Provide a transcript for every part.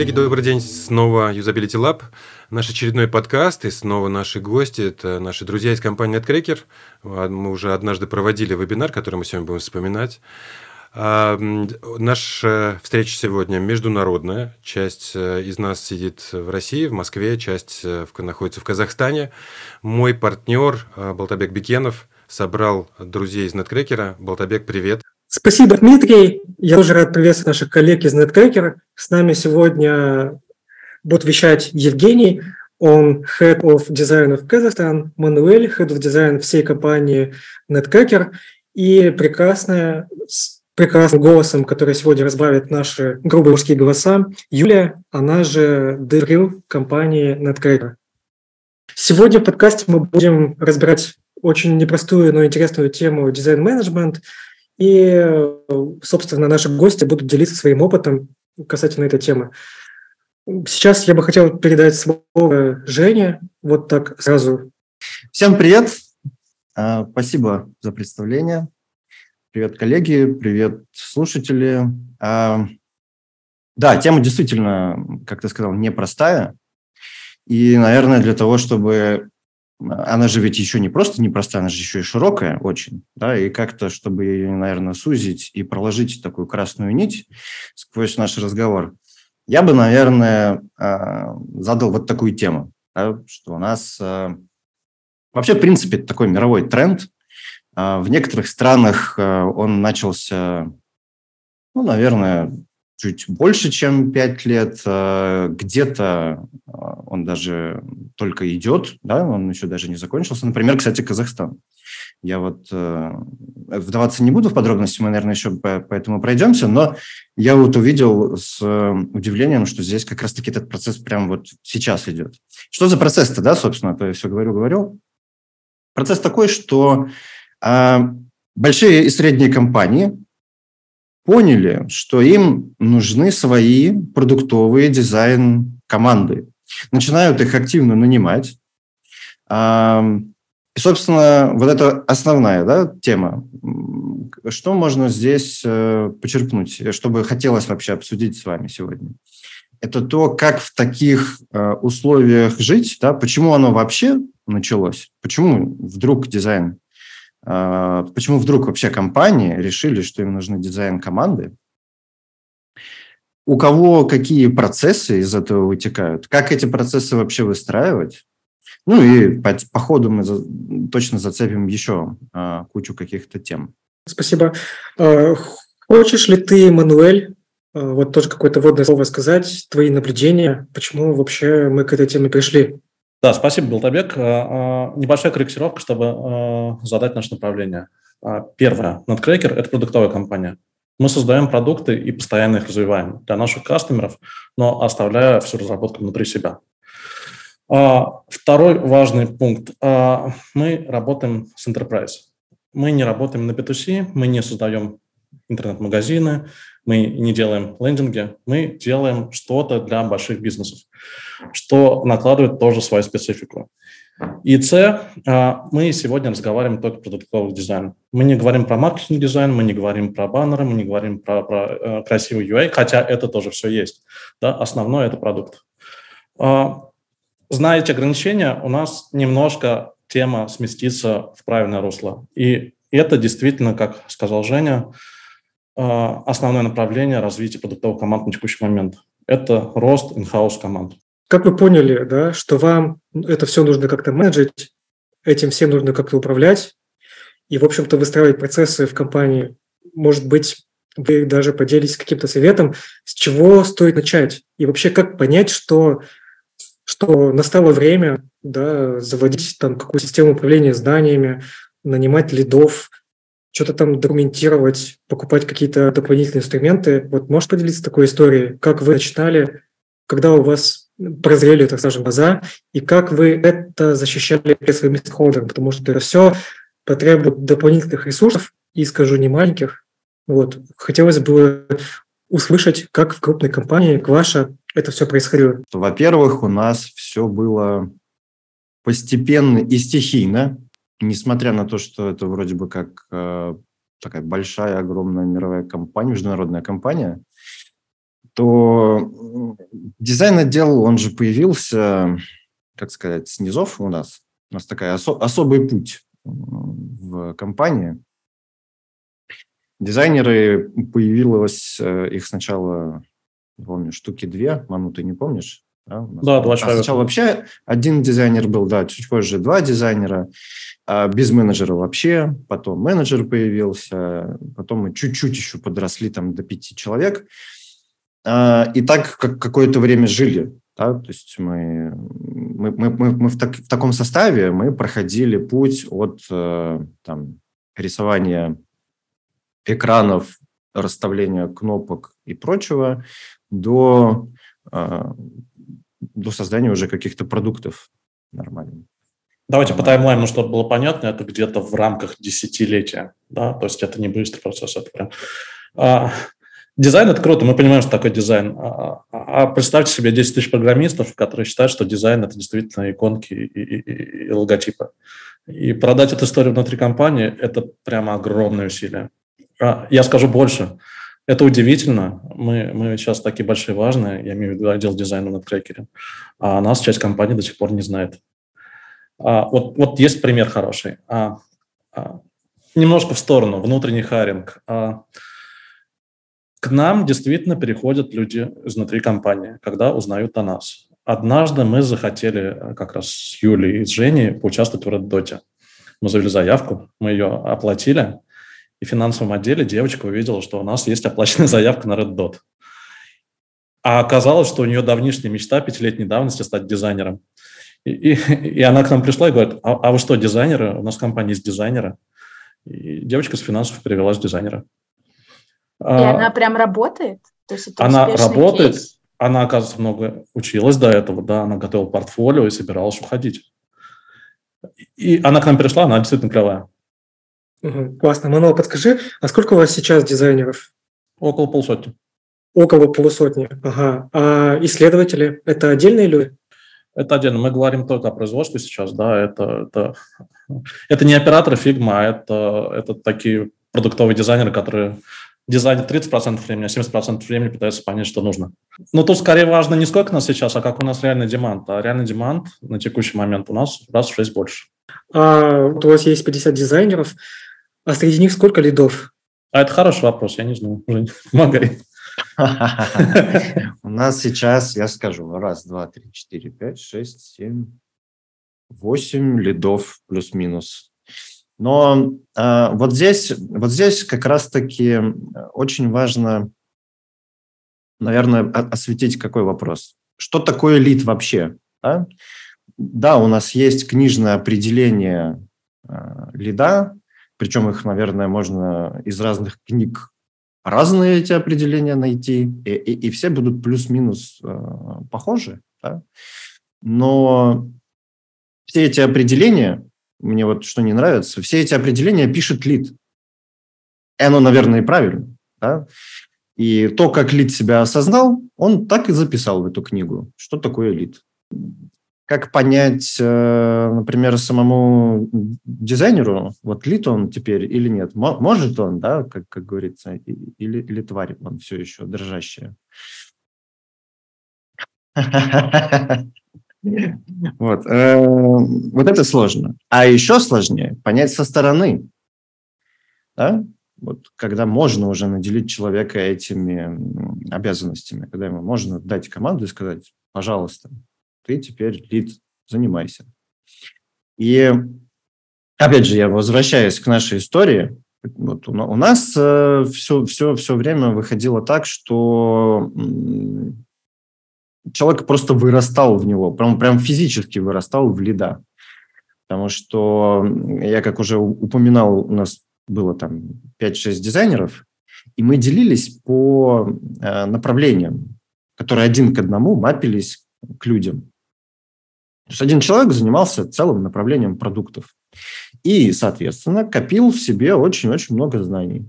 Коллеги, добрый день. Снова Usability Lab. Наш очередной подкаст и снова наши гости. Это наши друзья из компании NetCracker. Мы уже однажды проводили вебинар, который мы сегодня будем вспоминать. А, наша встреча сегодня международная. Часть э, из нас сидит в России, в Москве, часть э, находится в Казахстане. Мой партнер э, Балтабек Бекенов собрал друзей из NetCracker. Балтабек, привет. Спасибо, Дмитрий. Я тоже рад приветствовать наших коллег из NetCracker. С нами сегодня будет вещать Евгений. Он Head of Design of Kazakhstan, Мануэль, Head of Design всей компании NetCracker и прекрасная прекрасным голосом, который сегодня разбавит наши грубые мужские голоса, Юлия, она же Деврил компании NetCracker. Сегодня в подкасте мы будем разбирать очень непростую, но интересную тему дизайн-менеджмент. И, собственно, наши гости будут делиться своим опытом касательно этой темы. Сейчас я бы хотел передать слово Жене, вот так сразу. Всем привет! А, спасибо за представление. Привет, коллеги, привет, слушатели. А, да, тема действительно, как ты сказал, непростая. И, наверное, для того, чтобы... Она же ведь еще не просто непростая, она же еще и широкая очень. Да, и как-то, чтобы ее, наверное, сузить и проложить такую красную нить сквозь наш разговор, я бы, наверное, а, задал вот такую тему, да, что у нас... А, вообще, в принципе, такой мировой тренд – а в некоторых странах он начался, ну, наверное, чуть больше, чем пять лет. Э, где-то э, он даже только идет, да, он еще даже не закончился. Например, кстати, Казахстан. Я вот вдаваться не буду в подробности, мы, наверное, еще по, по этому пройдемся, но я вот увидел с удивлением, что здесь как раз-таки этот процесс прямо вот сейчас идет. Что за процесс-то, да, собственно, то я все говорю-говорю. Процесс такой, что а большие и средние компании поняли, что им нужны свои продуктовые дизайн-команды. Начинают их активно нанимать. И, собственно, вот это основная да, тема. Что можно здесь э, почерпнуть, чтобы хотелось вообще обсудить с вами сегодня? Это то, как в таких э, условиях жить, да, почему оно вообще началось, почему вдруг дизайн а, почему вдруг вообще компании решили, что им нужны дизайн-команды? У кого какие процессы из этого вытекают? Как эти процессы вообще выстраивать? Ну и по, по ходу мы за, точно зацепим еще а, кучу каких-то тем. Спасибо. А, хочешь ли ты, Мануэль, а, вот тоже какое-то водное слово сказать, твои наблюдения, почему вообще мы к этой теме пришли? Да, спасибо, Белтабек. Э, э, небольшая корректировка, чтобы э, задать наше направление. Первое. NetCracker – это продуктовая компания. Мы создаем продукты и постоянно их развиваем для наших кастомеров, но оставляя всю разработку внутри себя. Второй важный пункт. Мы работаем с Enterprise. Мы не работаем на B2C, мы не создаем интернет-магазины, мы не делаем лендинги, мы делаем что-то для больших бизнесов, что накладывает тоже свою специфику. И С, а, мы сегодня разговариваем только про продуктовый дизайн. Мы не говорим про маркетинг дизайн, мы не говорим про баннеры, мы не говорим про, про э, красивый UI, хотя это тоже все есть. Да? Основное – это продукт. А, зная эти ограничения, у нас немножко тема сместится в правильное русло. И это действительно, как сказал Женя, а, основное направление развития продуктовых команд на текущий момент. Это рост in-house команд. Как вы поняли, да, что вам это все нужно как-то менеджить, этим всем нужно как-то управлять и, в общем-то, выстраивать процессы в компании. Может быть, вы даже поделитесь каким-то советом, с чего стоит начать и вообще как понять, что, что настало время да, заводить там какую-то систему управления зданиями, нанимать лидов, что-то там документировать, покупать какие-то дополнительные инструменты. Вот можешь поделиться такой историей? Как вы начинали, когда у вас прозрели, так скажем, глаза, и как вы это защищали перед своим стейкхолдером? Потому что это все потребует дополнительных ресурсов, и скажу, не маленьких. Вот. Хотелось бы услышать, как в крупной компании Кваша это все происходило. Во-первых, у нас все было постепенно и стихийно несмотря на то, что это вроде бы как э, такая большая, огромная мировая компания, международная компания, то дизайн-отдел, он же появился, как сказать, снизов у нас. У нас такая осо- особый путь в компании. Дизайнеры появилось э, их сначала, помню, штуки две. Ману, ты не помнишь? Да, да а. Сначала вообще один дизайнер был, да, чуть позже два дизайнера, а без менеджера вообще, потом менеджер появился, потом мы чуть-чуть еще подросли там до пяти человек. А, и так как какое-то время жили. Да? То есть мы, мы, мы, мы, мы в, так, в таком составе мы проходили путь от э, там, рисования экранов, расставления кнопок и прочего до, э, до создания уже каких-то продуктов нормальных. Давайте по таймлайну, чтобы было понятно, это где-то в рамках десятилетия, да, то есть это не быстрый процесс, это прям... А, дизайн – это круто, мы понимаем, что такое дизайн. А, а, а представьте себе 10 тысяч программистов, которые считают, что дизайн – это действительно иконки и, и, и, и логотипы. И продать эту историю внутри компании – это прямо огромное усилие. А, я скажу больше. Это удивительно. Мы, мы сейчас такие большие важные, я имею в виду отдел дизайна над крекере, а нас часть компании до сих пор не знает. А, вот, вот есть пример хороший. А, а, немножко в сторону, внутренний харинг. К нам действительно переходят люди изнутри компании, когда узнают о нас. Однажды мы захотели э, как раз с Юлей и с Женей поучаствовать в Dot. Мы завели заявку, мы ее оплатили, и в финансовом отделе девочка увидела, что у нас есть оплаченная заявка на Red Dot. А оказалось, что у нее давнишняя мечта пятилетней давности стать дизайнером. И, и, и она к нам пришла и говорит, а, а вы что, дизайнеры? У нас в компании есть дизайнеры. И девочка с финансов перевелась в дизайнера. И а, она прям работает? То есть это она работает, кейс? она, оказывается, много училась до этого, да, она готовила портфолио и собиралась уходить. И она к нам пришла, она действительно клевая. Угу, классно. Мануэл, подскажи, а сколько у вас сейчас дизайнеров? Около полсотни. Около полусотни, ага. А исследователи – это отдельные люди? Это отдельно. Мы говорим только о производстве сейчас, да, это, это, это не операторы Figma, это, это такие продуктовые дизайнеры, которые дизайнят 30% времени, а 70% времени пытаются понять, что нужно. Но тут скорее важно не сколько нас сейчас, а как у нас реальный demand. А реальный demand на текущий момент у нас раз в 6 больше. А вот у вас есть 50 дизайнеров, а среди них сколько лидов? А это хороший вопрос, я не знаю. Помогай. У нас сейчас, я скажу, раз, два, три, четыре, пять, шесть, семь, восемь лидов плюс-минус. Но э, вот здесь, вот здесь как раз-таки очень важно, наверное, осветить какой вопрос. Что такое лид вообще? Да, да у нас есть книжное определение э, лида, причем их, наверное, можно из разных книг разные эти определения найти, и, и, и все будут плюс-минус э, похожи. Да? Но все эти определения, мне вот что не нравится, все эти определения пишет лид. И оно, наверное, и правильно. Да? И то, как лид себя осознал, он так и записал в эту книгу. Что такое лид? Как понять, э, например, самому дизайнеру, вот лид он теперь или нет? Может он, да, как, как говорится, или, или тварь он все еще дрожащая? Вот. Э, вот это сложно. А еще сложнее понять со стороны. Да? Вот когда можно уже наделить человека этими обязанностями, когда ему можно дать команду и сказать, пожалуйста, ты теперь лид, занимайся. И опять же, я возвращаюсь к нашей истории. Вот у, нас э, все, все, все время выходило так, что человек просто вырастал в него, прям, прям физически вырастал в лида. Потому что я, как уже упоминал, у нас было там 5-6 дизайнеров, и мы делились по э, направлениям, которые один к одному мапились к людям. То есть один человек занимался целым направлением продуктов и, соответственно, копил в себе очень-очень много знаний.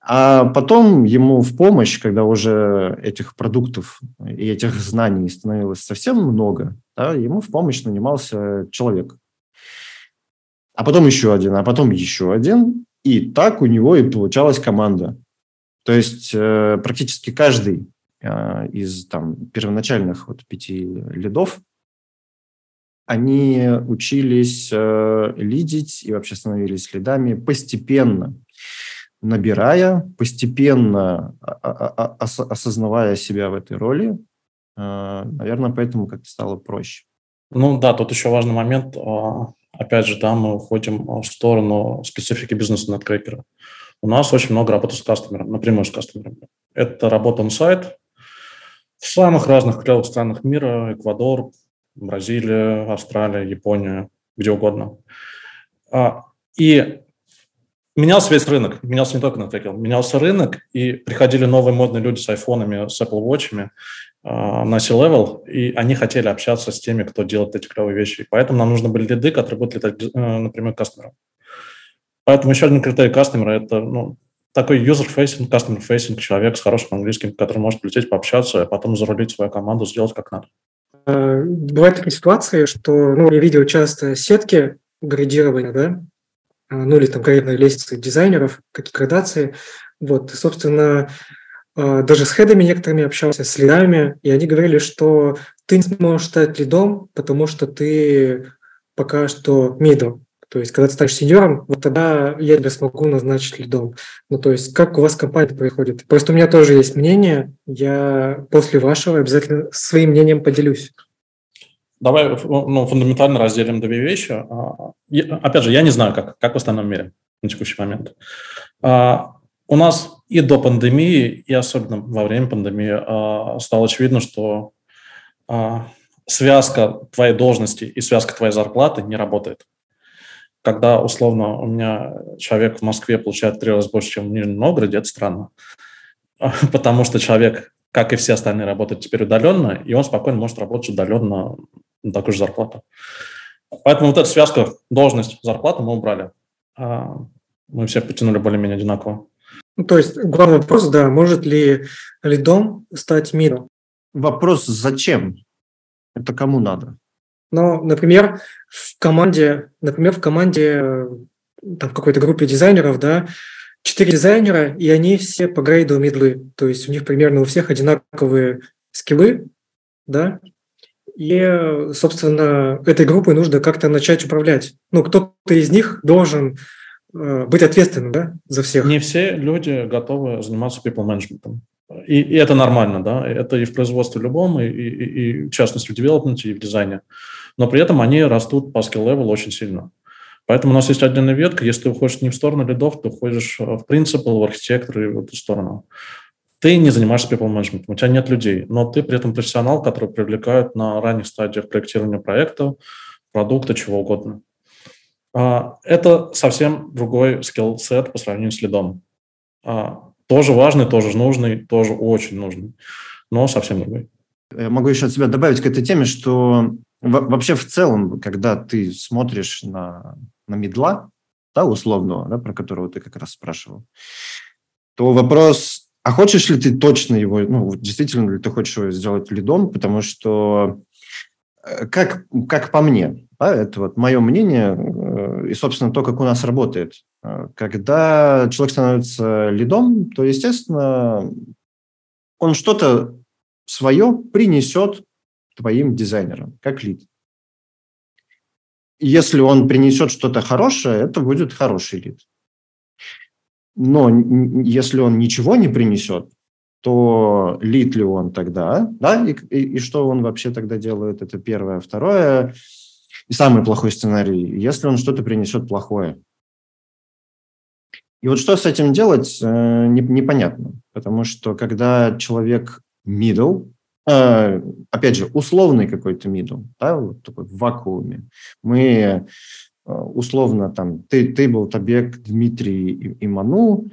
А потом ему в помощь, когда уже этих продуктов и этих знаний становилось совсем много, да, ему в помощь нанимался человек. А потом еще один, а потом еще один. И так у него и получалась команда. То есть э, практически каждый э, из там, первоначальных вот пяти лидов, они учились э, лидить и вообще становились лидами постепенно, набирая, постепенно осознавая себя в этой роли. Э, наверное, поэтому как-то стало проще. Ну да, тут еще важный момент. А, опять же, да, мы уходим в сторону специфики бизнеса NetCracker. У нас очень много работы с кастомером, напрямую с кастомером. Это работа на сайт в самых разных клевых странах мира, Эквадор, Бразилия, Австралия, Япония, где угодно. А, и менялся весь рынок, менялся не только трекер, менялся рынок, и приходили новые модные люди с айфонами, с Apple Watch'ами а, на C-Level, и они хотели общаться с теми, кто делает эти клевые вещи. И поэтому нам нужны были лиды, которые будут летать э, напрямую к кастомерам. Поэтому еще один критерий кастомера – это ну, такой user-facing, customer-facing человек с хорошим английским, который может прилететь, пообщаться, а потом зарулить свою команду, сделать как надо. Э, бывают такие ситуации, что, ну, я видел часто сетки градирования, да, э, ну, или там карьерные лестницы дизайнеров, какие градации. Вот, собственно, э, даже с хедами некоторыми общался, с лидами, и они говорили, что ты не сможешь стать лидом, потому что ты пока что middle. То есть, когда ты станешь сеньором, вот тогда я тебя смогу назначить лидом. Ну, то есть, как у вас компания происходит? Просто у меня тоже есть мнение, я после вашего обязательно своим мнением поделюсь. Давай ну, фундаментально разделим две вещи. А, опять же, я не знаю, как, как в остальном мире на текущий момент. А, у нас и до пандемии, и особенно во время пандемии а, стало очевидно, что связка твоей должности и связка твоей зарплаты не работает когда, условно, у меня человек в Москве получает три раза больше, чем в Нижнем Новгороде, это странно. Потому что человек, как и все остальные, работает теперь удаленно, и он спокойно может работать удаленно на такую же зарплату. Поэтому вот эта связка должность, зарплата мы убрали. А мы все потянули более-менее одинаково. Ну, то есть главный вопрос, да, может ли лидом стать миром? Вопрос зачем? Это кому надо? Но, например, в команде, например, в команде, там, в какой-то группе дизайнеров, да, четыре дизайнера, и они все по грейду медлы. То есть у них примерно у всех одинаковые скиллы, да, и, собственно, этой группой нужно как-то начать управлять. Ну, кто-то из них должен э, быть ответственным, да, за всех. Не все люди готовы заниматься people management. И, и это нормально, да, это и в производстве любом, и, и, и в частности в девелопменте, и в дизайне. Но при этом они растут по level очень сильно. Поэтому у нас есть отдельная ветка. Если ты уходишь не в сторону лидов, ты уходишь в принципал, в архитектор и в эту сторону. Ты не занимаешься people management, у тебя нет людей, но ты при этом профессионал, который привлекают на ранних стадиях проектирования проекта, продукта, чего угодно. А, это совсем другой скилл-сет по сравнению с лидом. А, тоже важный, тоже нужный, тоже очень нужный, но совсем другой. Я могу еще от себя добавить к этой теме, что вообще в целом, когда ты смотришь на, на медла, да, условного, да, про которого ты как раз спрашивал, то вопрос, а хочешь ли ты точно его, ну, действительно ли ты хочешь его сделать лидом, потому что э, как, как по мне, да, это вот мое мнение э, и, собственно, то, как у нас работает. Э, когда человек становится лидом, то, естественно, он что-то свое принесет твоим дизайнерам, как лид. Если он принесет что-то хорошее, это будет хороший лид. Но если он ничего не принесет, то лид ли он тогда, да, и, и, и что он вообще тогда делает, это первое. Второе, и самый плохой сценарий, если он что-то принесет плохое. И вот что с этим делать, э, непонятно, потому что когда человек middle, э, опять же, условный какой-то middle, да, вот такой в вакууме. Мы э, условно там, ты, ты был Табек, Дмитрий и, и Ману,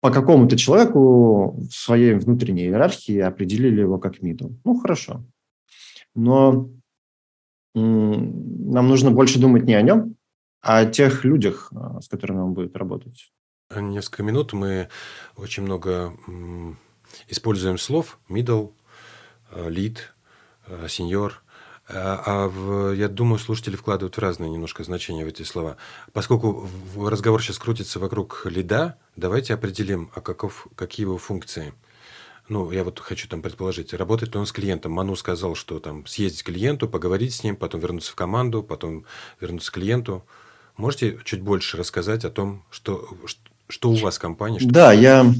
по какому-то человеку в своей внутренней иерархии определили его как middle. Ну, хорошо. Но нам нужно больше думать не о нем, а о тех людях, э, с которыми он будет работать. Несколько минут мы очень много используем слов middle, э, lead, э, senior. А, в, я думаю, слушатели вкладывают в разные немножко значения в эти слова. Поскольку разговор сейчас крутится вокруг лида, давайте определим, а каков, какие его функции. ну, я вот хочу там предположить, работает он с клиентом. Ману сказал, что там съездить к клиенту, поговорить с ним, потом вернуться в команду, потом вернуться к клиенту. Можете чуть больше рассказать о том, что, что у вас в компании? Что... Да, я,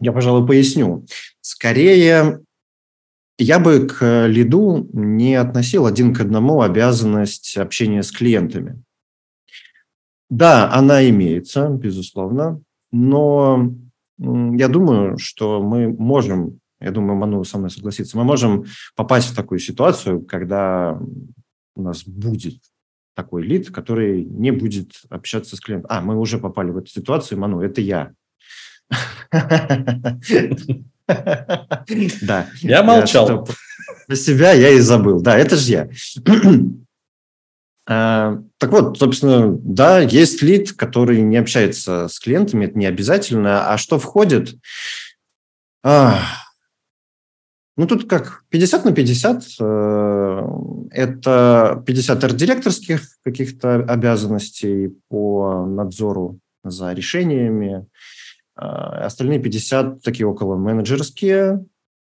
я, пожалуй, поясню. Скорее, я бы к лиду не относил один к одному обязанность общения с клиентами. Да, она имеется, безусловно, но я думаю, что мы можем, я думаю, Ману со мной согласится, мы можем попасть в такую ситуацию, когда у нас будет такой лид, который не будет общаться с клиентом. А, мы уже попали в эту ситуацию, Ману, это я. Да. Я молчал. Про себя я и забыл. Да, это же я. А, так вот, собственно, да, есть лид, который не общается с клиентами, это не обязательно. А что входит? А, ну, тут как 50 на 50. Э, это 50 арт-директорских каких-то обязанностей по надзору за решениями. А, остальные 50 такие около менеджерские.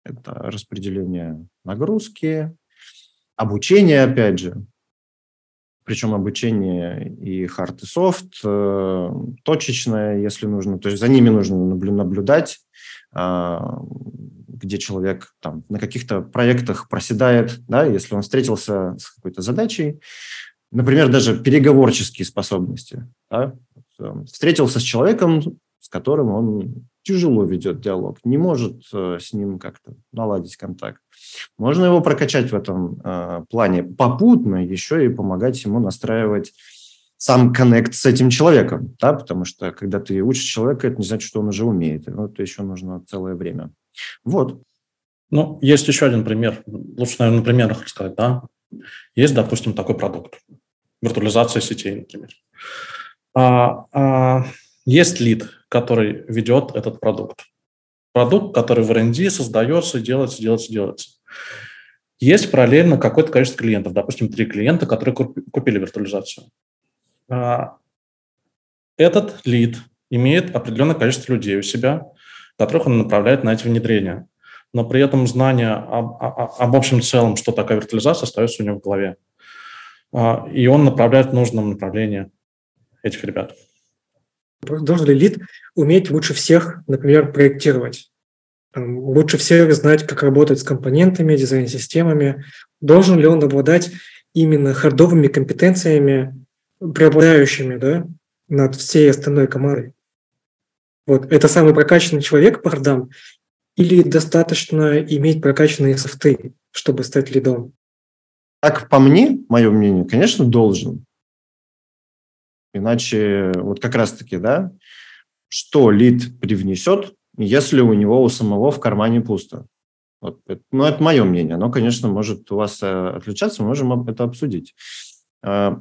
Это распределение нагрузки, обучение, опять же, причем обучение и хард, и софт, э, точечное, если нужно. То есть за ними нужно наблюдать, а, где человек там, на каких-то проектах проседает, да, если он встретился с какой-то задачей, например, даже переговорческие способности. Да? Встретился с человеком, с которым он тяжело ведет диалог, не может э, с ним как-то наладить контакт. Можно его прокачать в этом э, плане попутно, еще и помогать ему настраивать сам коннект с этим человеком, да, потому что когда ты учишь человека, это не значит, что он уже умеет, ну, это еще нужно целое время. Вот. Ну, есть еще один пример. Лучше, наверное, на примерах рассказать, да. Есть, допустим, такой продукт. Виртуализация сетей, например. А, а, есть лид, который ведет этот продукт. Продукт, который в R&D создается, делается, делается, делается. Есть параллельно какое-то количество клиентов, допустим, три клиента, которые купили виртуализацию. А, этот лид имеет определенное количество людей у себя, которых он направляет на эти внедрения. Но при этом знание об, об, об общем целом, что такая виртуализация, остается у него в голове. А, и он направляет в нужном направлении этих ребят. Должен ли лид уметь лучше всех, например, проектировать? Лучше всех знать, как работать с компонентами, дизайн-системами. Должен ли он обладать именно хардовыми компетенциями, преобладающими да, над всей остальной командой? Вот. Это самый прокачанный человек по хардам? Или достаточно иметь прокачанные софты, чтобы стать лидом? Как по мне, мое мнение, конечно, должен. Иначе вот как раз-таки, да, что лид привнесет, если у него у самого в кармане пусто. Вот, ну, это мое мнение. Но, конечно, может у вас э, отличаться, мы можем это обсудить. А,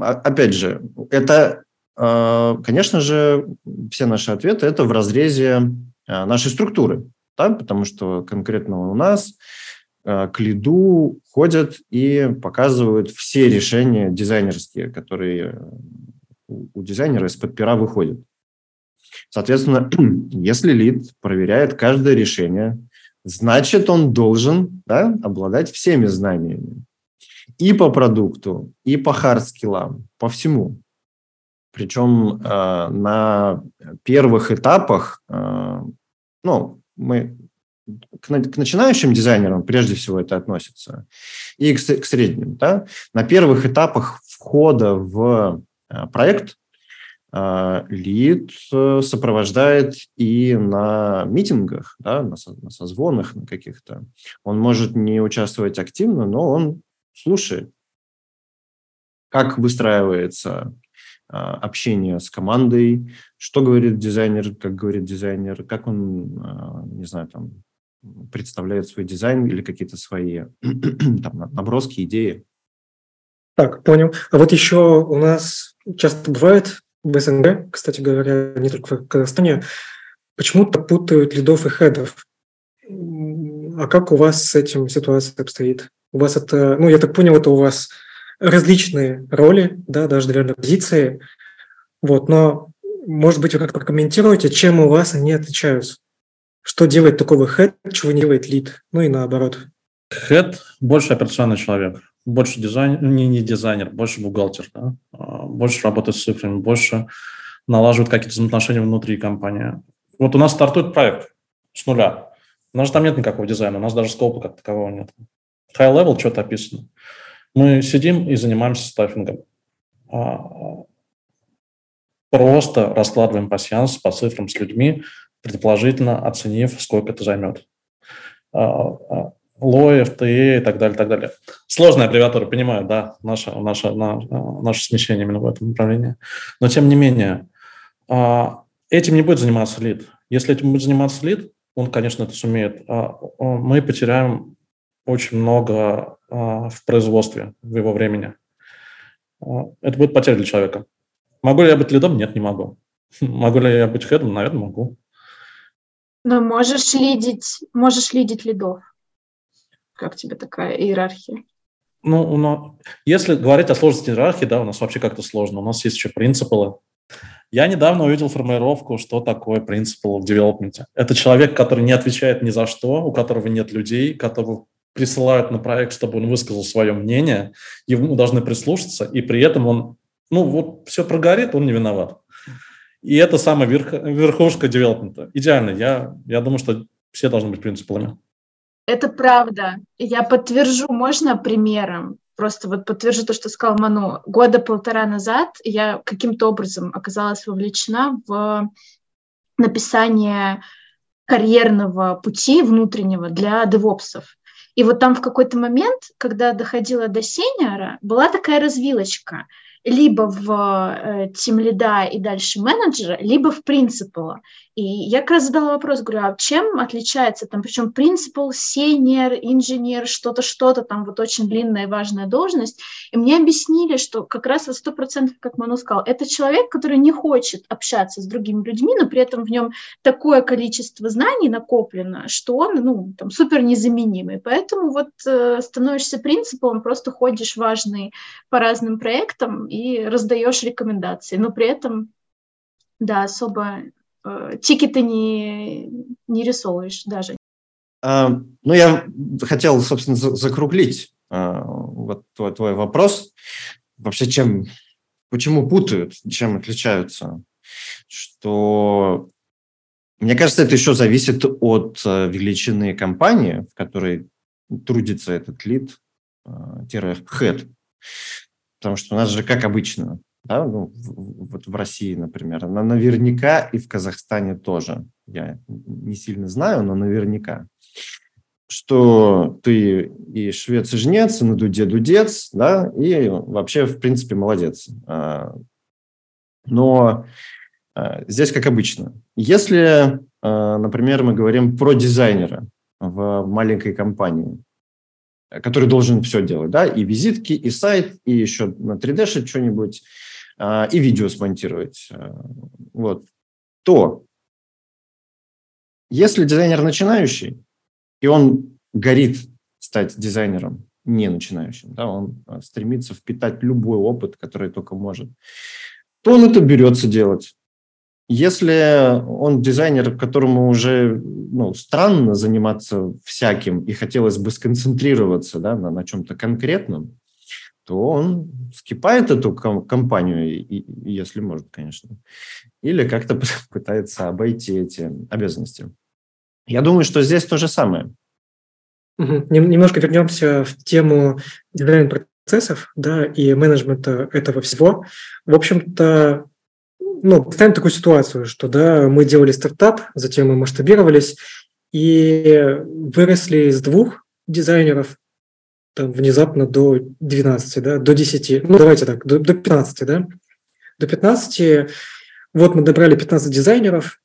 опять же, это, а, конечно же, все наши ответы – это в разрезе а, нашей структуры, да, потому что конкретно у нас к лиду ходят и показывают все решения дизайнерские, которые у дизайнера из-под пера выходит. Соответственно, если лид проверяет каждое решение, значит, он должен да, обладать всеми знаниями. И по продукту, и по хард-скиллам, по всему. Причем э, на первых этапах, э, ну, мы к, к начинающим дизайнерам прежде всего это относится, и к, к средним. Да? На первых этапах входа в проект, э, лид э, сопровождает и на митингах, да, на, на созвонах на каких-то. Он может не участвовать активно, но он слушает, как выстраивается общение с командой, что говорит дизайнер, как говорит дизайнер, как он, не знаю, там, представляет свой дизайн или какие-то свои там, наброски, идеи. Так, понял. А вот еще у нас часто бывает в СНГ, кстати говоря, не только в Казахстане, почему-то путают лидов и хедов. А как у вас с этим ситуация обстоит? У вас это, ну, я так понял, это у вас различные роли, да, даже, наверное, позиции. Вот, но, может быть, вы как-то прокомментируете, чем у вас они отличаются? Что делает такого head, чего не делает лид? Ну и наоборот. Head больше операционный человек, больше дизайнер, не, не дизайнер, больше бухгалтер, да? А, больше работает с цифрами, больше налаживает какие-то взаимоотношения внутри компании. Вот у нас стартует проект с нуля. У нас же там нет никакого дизайна, у нас даже скопа как такового нет. High level что-то описано. Мы сидим и занимаемся стаффингом. А, просто раскладываем пассианс по цифрам с людьми, предположительно оценив, сколько это займет. Лои, FTE и так далее, так далее. Сложная аббревиатура, понимаю, да, наше, наше, наше смещение именно в этом направлении. Но тем не менее, а, этим не будет заниматься лид. Если этим будет заниматься лид, он, конечно, это сумеет. А, мы потеряем очень много а, в производстве, в его времени. Это будет потеря для человека. Могу ли я быть лидом? Нет, не могу. Могу ли я быть хедом? Наверное, могу. Но можешь лидить, можешь лидить лидов. Как тебе такая иерархия? Ну, но если говорить о сложности иерархии, да, у нас вообще как-то сложно. У нас есть еще принципы. Я недавно увидел формулировку, что такое принципал в девелопменте. Это человек, который не отвечает ни за что, у которого нет людей, которого присылают на проект, чтобы он высказал свое мнение, ему должны прислушаться, и при этом он, ну вот все прогорит, он не виноват. И это самая верх, верхушка девелопмента. Идеально. Я, я думаю, что все должны быть принципалами. Это правда. Я подтвержу, можно примером? Просто вот подтвержу то, что сказал Ману. Года полтора назад я каким-то образом оказалась вовлечена в написание карьерного пути внутреннего для девопсов. И вот там в какой-то момент, когда доходила до сеньора, была такая развилочка – либо в э, тим лида и дальше менеджера, либо в принципала. И я как раз задала вопрос, говорю, а чем отличается там, причем принципал, сеньор, инженер, что-то, что-то, там вот очень длинная и важная должность. И мне объяснили, что как раз вот сто процентов, как Ману сказал, это человек, который не хочет общаться с другими людьми, но при этом в нем такое количество знаний накоплено, что он, ну, там, супер незаменимый. Поэтому вот э, становишься принципалом, просто ходишь важный по разным проектам и раздаешь рекомендации, но при этом, да, особо э, тикеты не, не рисуешь даже. А, ну, я хотел, собственно, закруглить а, вот твой, твой вопрос. Вообще, чем, почему путают, чем отличаются? Что, мне кажется, это еще зависит от э, величины компании, в которой трудится этот лид, хед. Потому что у нас же, как обычно, да, ну, вот в России, например, она наверняка и в Казахстане тоже. Я не сильно знаю, но наверняка что ты и швец, и жнец, и на дуде дудец, да, и вообще, в принципе, молодец. А, но а, здесь как обычно. Если, а, например, мы говорим про дизайнера в маленькой компании, который должен все делать, да, и визитки, и сайт, и еще на 3D шить что-нибудь, а, и видео смонтировать, а, вот, то если дизайнер начинающий, и он горит стать дизайнером, не начинающим, да, он а, стремится впитать любой опыт, который только может, то он это берется делать. Если он дизайнер, которому уже ну, странно заниматься всяким и хотелось бы сконцентрироваться да, на, на чем-то конкретном, то он скипает эту компанию, и, и, если может, конечно, или как-то пытается обойти эти обязанности. Я думаю, что здесь то же самое. Немножко вернемся в тему дизайн-процессов да, и менеджмента этого всего. В общем-то, ну, представим такую ситуацию, что да, мы делали стартап, затем мы масштабировались и выросли из двух дизайнеров там, внезапно до 12, да, до 10, ну давайте так, до, до 15, да, до 15, вот мы добрали 15 дизайнеров,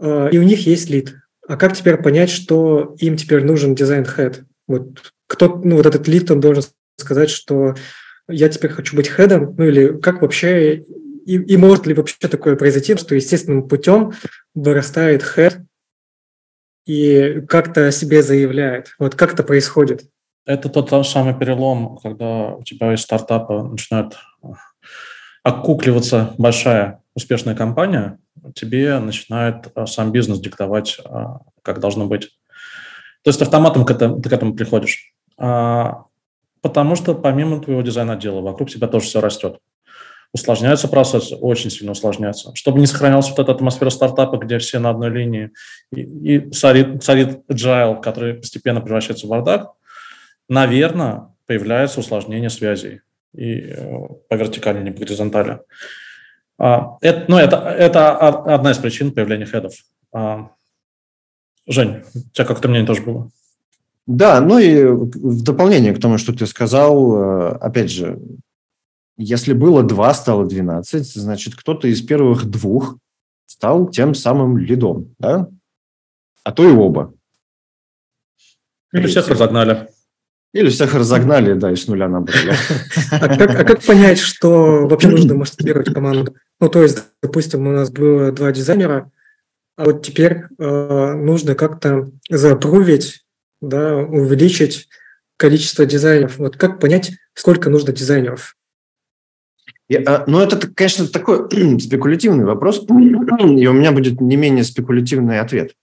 э, и у них есть лид. А как теперь понять, что им теперь нужен design head? Вот кто, ну вот этот лид, он должен сказать, что я теперь хочу быть хедом, ну или как вообще и, и может ли вообще такое произойти, что естественным путем вырастает хед и как-то о себе заявляет? Вот как это происходит? Это тот самый перелом, когда у тебя из стартапа начинает окукливаться большая успешная компания, тебе начинает а, сам бизнес диктовать, а, как должно быть. То есть автоматом к этому, ты к этому приходишь. А, потому что помимо твоего дизайна отдела, вокруг тебя тоже все растет. Усложняется процесс, очень сильно усложняется. Чтобы не сохранялась вот эта атмосфера стартапа, где все на одной линии, и, и царит, царит agile, который постепенно превращается в бардак, наверное, появляется усложнение связей и э, по вертикали, не по горизонтали. А, это, ну, это, это одна из причин появления хедов. А, Жень, у тебя как-то мнение тоже было? Да, ну и в дополнение к тому, что ты сказал, э, опять же, если было два, стало 12, значит, кто-то из первых двух стал тем самым лидом, да? А то и оба. Или всех разогнали. Или всех разогнали, да, и с нуля набрали. А как, а как понять, что вообще нужно масштабировать команду? Ну, то есть, допустим, у нас было два дизайнера, а вот теперь э, нужно как-то запрувить, да, увеличить количество дизайнеров. Вот как понять, сколько нужно дизайнеров? Я, а, ну, это, конечно, такой спекулятивный вопрос, и у меня будет не менее спекулятивный ответ.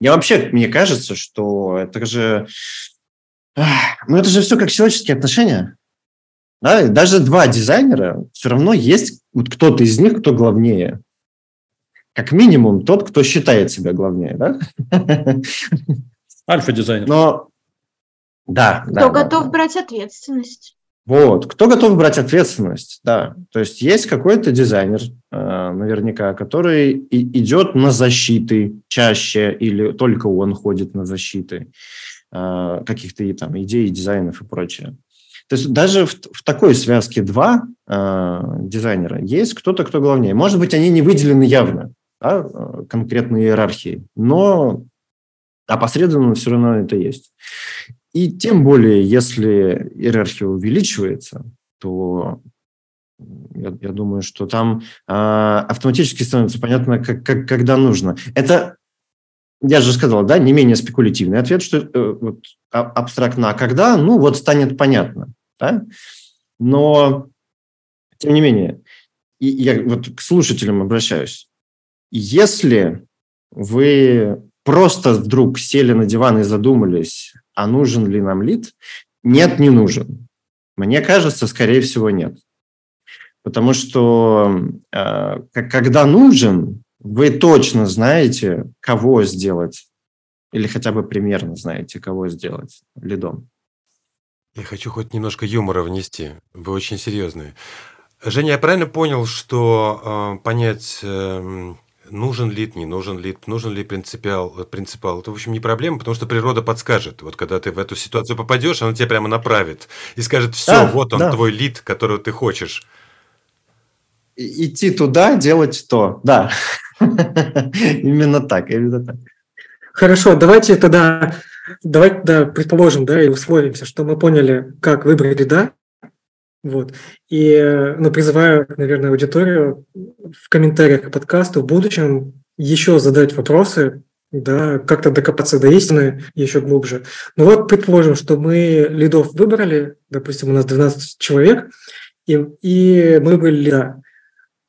Я вообще, мне кажется, что это же ну, это же все как человеческие отношения. Да? Даже два дизайнера, все равно есть вот кто-то из них, кто главнее. Как минимум тот, кто считает себя главнее. Да? Альфа-дизайнер. Но да. Кто да, готов да. брать ответственность? Вот, кто готов брать ответственность, да. То есть есть какой-то дизайнер, э, наверняка, который и идет на защиты чаще или только он ходит на защиты. Э, каких-то там идей, дизайнов и прочее. То есть даже в, в такой связке два э, дизайнера есть кто-то, кто главнее. Может быть, они не выделены явно, да, э, конкретной иерархии, но опосредованно все равно это есть. И тем более, если иерархия увеличивается, то я, я думаю, что там э, автоматически становится понятно, как, как, когда нужно. Это я же сказал, да, не менее спекулятивный ответ, что э, вот, а, абстрактно, а когда, ну, вот станет понятно, да? Но, тем не менее, и я вот к слушателям обращаюсь. Если вы просто вдруг сели на диван и задумались, а нужен ли нам лид, нет, не нужен. Мне кажется, скорее всего, нет. Потому что э, когда нужен, вы точно знаете, кого сделать, или хотя бы примерно знаете, кого сделать лидом. Я хочу хоть немножко юмора внести. Вы очень серьезные. Женя, я правильно понял, что э, понять, э, нужен лид, не нужен лид, нужен ли принципиал, принципал, это, в общем, не проблема, потому что природа подскажет. Вот когда ты в эту ситуацию попадешь, она тебя прямо направит и скажет, все, да, вот он, да. твой лид, которого ты хочешь. идти туда, делать то, да. Именно так, именно так. Хорошо, давайте тогда, давайте да, предположим, да, и условимся, что мы поняли, как выбрать да, вот. И ну, призываю, наверное, аудиторию в комментариях к подкасту в будущем еще задать вопросы, да, как-то докопаться до истины еще глубже. Ну вот, предположим, что мы лидов выбрали, допустим, у нас 12 человек, и, и мы выбрали лида.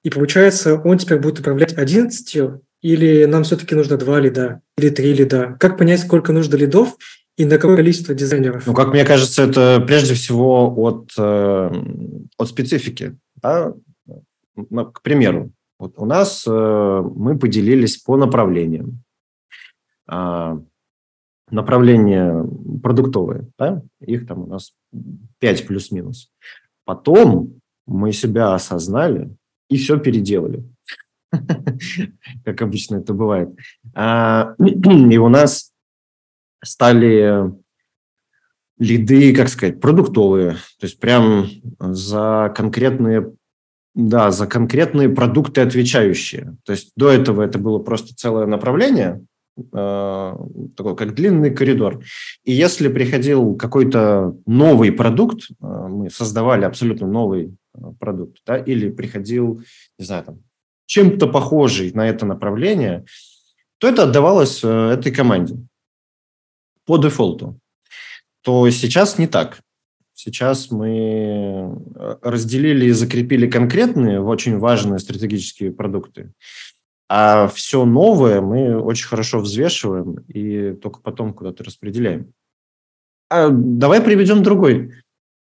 И получается, он теперь будет управлять 11, или нам все-таки нужно два лида, или три лида? Как понять, сколько нужно лидов и на количество дизайнеров? Ну, как мне кажется, это прежде всего от, э, от специфики. Да? Ну, к примеру, вот у нас э, мы поделились по направлениям. Э, направления продуктовые, да? их там у нас 5 плюс-минус. Потом мы себя осознали, и все переделали. Как обычно это бывает. А, и у нас стали лиды, как сказать, продуктовые. То есть прям за конкретные да, за конкретные продукты отвечающие. То есть до этого это было просто целое направление, э, такой как длинный коридор. И если приходил какой-то новый продукт, э, мы создавали абсолютно новый продукт, да, или приходил, не знаю, там, чем-то похожий на это направление, то это отдавалось э, этой команде по дефолту. То сейчас не так. Сейчас мы разделили и закрепили конкретные, очень важные стратегические продукты. А все новое мы очень хорошо взвешиваем и только потом куда-то распределяем. А давай приведем другой.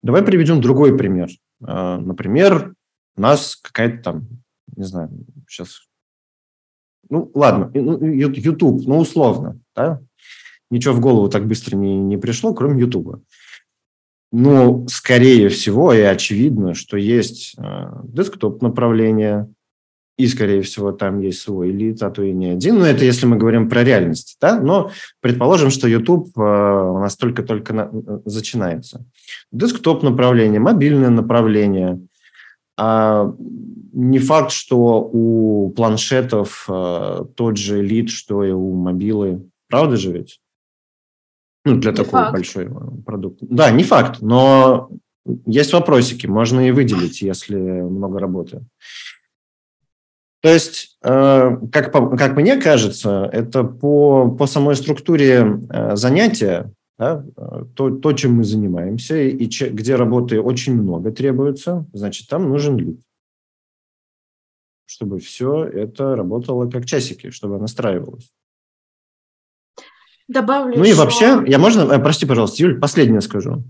Давай приведем другой пример. А, например, у нас какая-то там, не знаю, сейчас, ну ладно, YouTube, ну, ну условно, да? Ничего в голову так быстро не, не пришло, кроме YouTube. Ну, скорее всего и очевидно, что есть э, десктоп направление, и, скорее всего, там есть свой элит, а то и не один. Но это если мы говорим про реальность, да? Но предположим, что YouTube э, у нас только-только на, э, начинается. Десктоп направление, мобильное направление. А не факт, что у планшетов э, тот же элит, что и у мобилы. Правда же ведь? Ну, для не такого факт. большой продукта. Да, не факт, но есть вопросики, можно и выделить, если много работы. То есть, э, как, как мне кажется, это по, по самой структуре э, занятия, да, то, то, чем мы занимаемся, и че, где работы очень много требуется, значит, там нужен лид. Чтобы все это работало как часики, чтобы настраивалось. Добавлю Ну еще... и вообще, я можно, э, прости, пожалуйста, Юль, последнее скажу.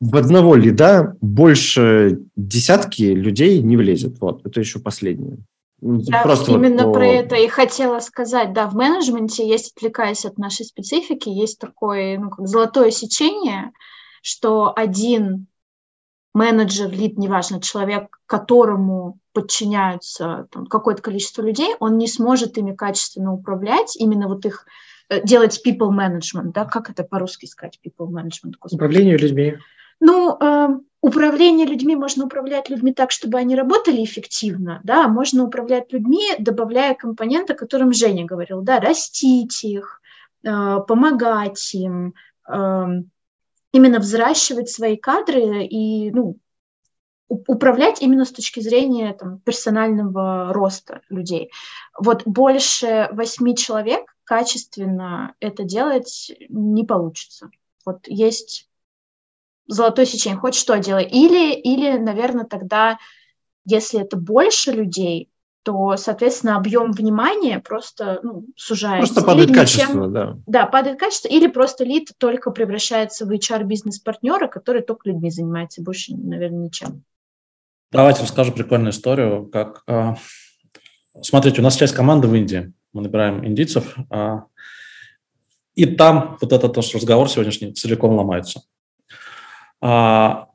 В одного лида больше десятки людей не влезет. Вот, это еще последнее. Я Просто именно вот про это и хотела сказать. Да, в менеджменте, есть, отвлекаясь от нашей специфики, есть такое ну, как золотое сечение, что один менеджер, лид, неважно, человек, которому подчиняются там, какое-то количество людей, он не сможет ими качественно управлять, именно вот их делать people management, да, как это по-русски сказать, people management? Господи. Управление людьми. Ну, э, управление людьми можно управлять людьми так, чтобы они работали эффективно, да, можно управлять людьми, добавляя компоненты, о котором Женя говорил, да, растить их, э, помогать им, э, именно взращивать свои кадры и, ну, управлять именно с точки зрения там, персонального роста людей. Вот больше восьми человек качественно это делать не получится. Вот есть золотое сечение, хоть что делай. Или, или, наверное, тогда, если это больше людей, то, соответственно, объем внимания просто ну, сужается. Просто падает или качество, ничем, да. Да, падает качество, или просто лид только превращается в HR-бизнес-партнера, который только людьми занимается, больше, наверное, ничем. Давайте расскажу прикольную историю. Как, э, смотрите, у нас часть команды в Индии. Мы набираем индийцев, э, и там вот этот наш разговор сегодняшний целиком ломается. А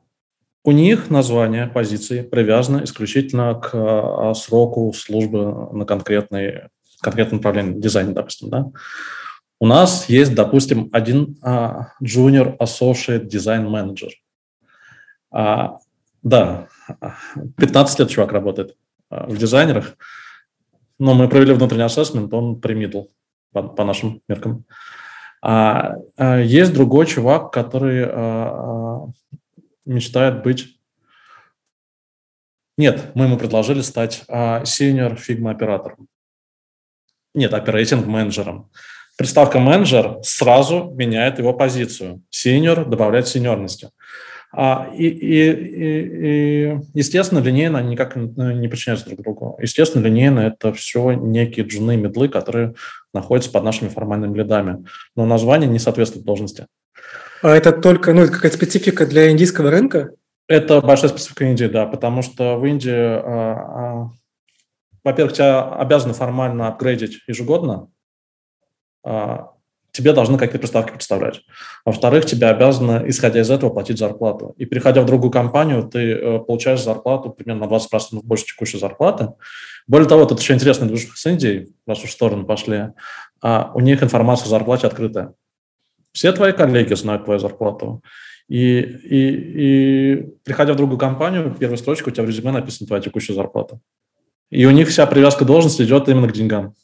у них название позиции привязано исключительно к а, сроку службы на конкретный, конкретное направление дизайна, допустим. Да? У нас есть, допустим, один а, junior associate design manager. А, да, 15 лет чувак работает а, в дизайнерах, но мы провели внутренний ассессмент, он примидл по, по нашим меркам. А, а есть другой чувак, который а, а, мечтает быть... Нет, мы ему предложили стать а, senior Figma оператором. Нет, оперейтинг менеджером. Приставка менеджер сразу меняет его позицию. Senior добавляет сеньорности. И, и, и, и, естественно, линейно они никак не подчиняются друг другу. Естественно, линейно это все некие джуны, медлы, которые находятся под нашими формальными лидами. Но название не соответствует должности. А это только, ну, это какая-то специфика для индийского рынка? Это большая специфика Индии, да, потому что в Индии, а, а, во-первых, тебя обязаны формально апгрейдить ежегодно, а, тебе должны какие-то приставки представлять. Во-вторых, тебе обязаны, исходя из этого, платить зарплату. И переходя в другую компанию, ты э, получаешь зарплату примерно на 20% больше текущей зарплаты. Более того, тут еще интересный движуха с Индией, раз уж в сторону пошли. А у них информация о зарплате открытая. Все твои коллеги знают твою зарплату. И, и, и приходя в другую компанию, первая строчка у тебя в резюме написана твоя текущая зарплата. И у них вся привязка должности идет именно к деньгам.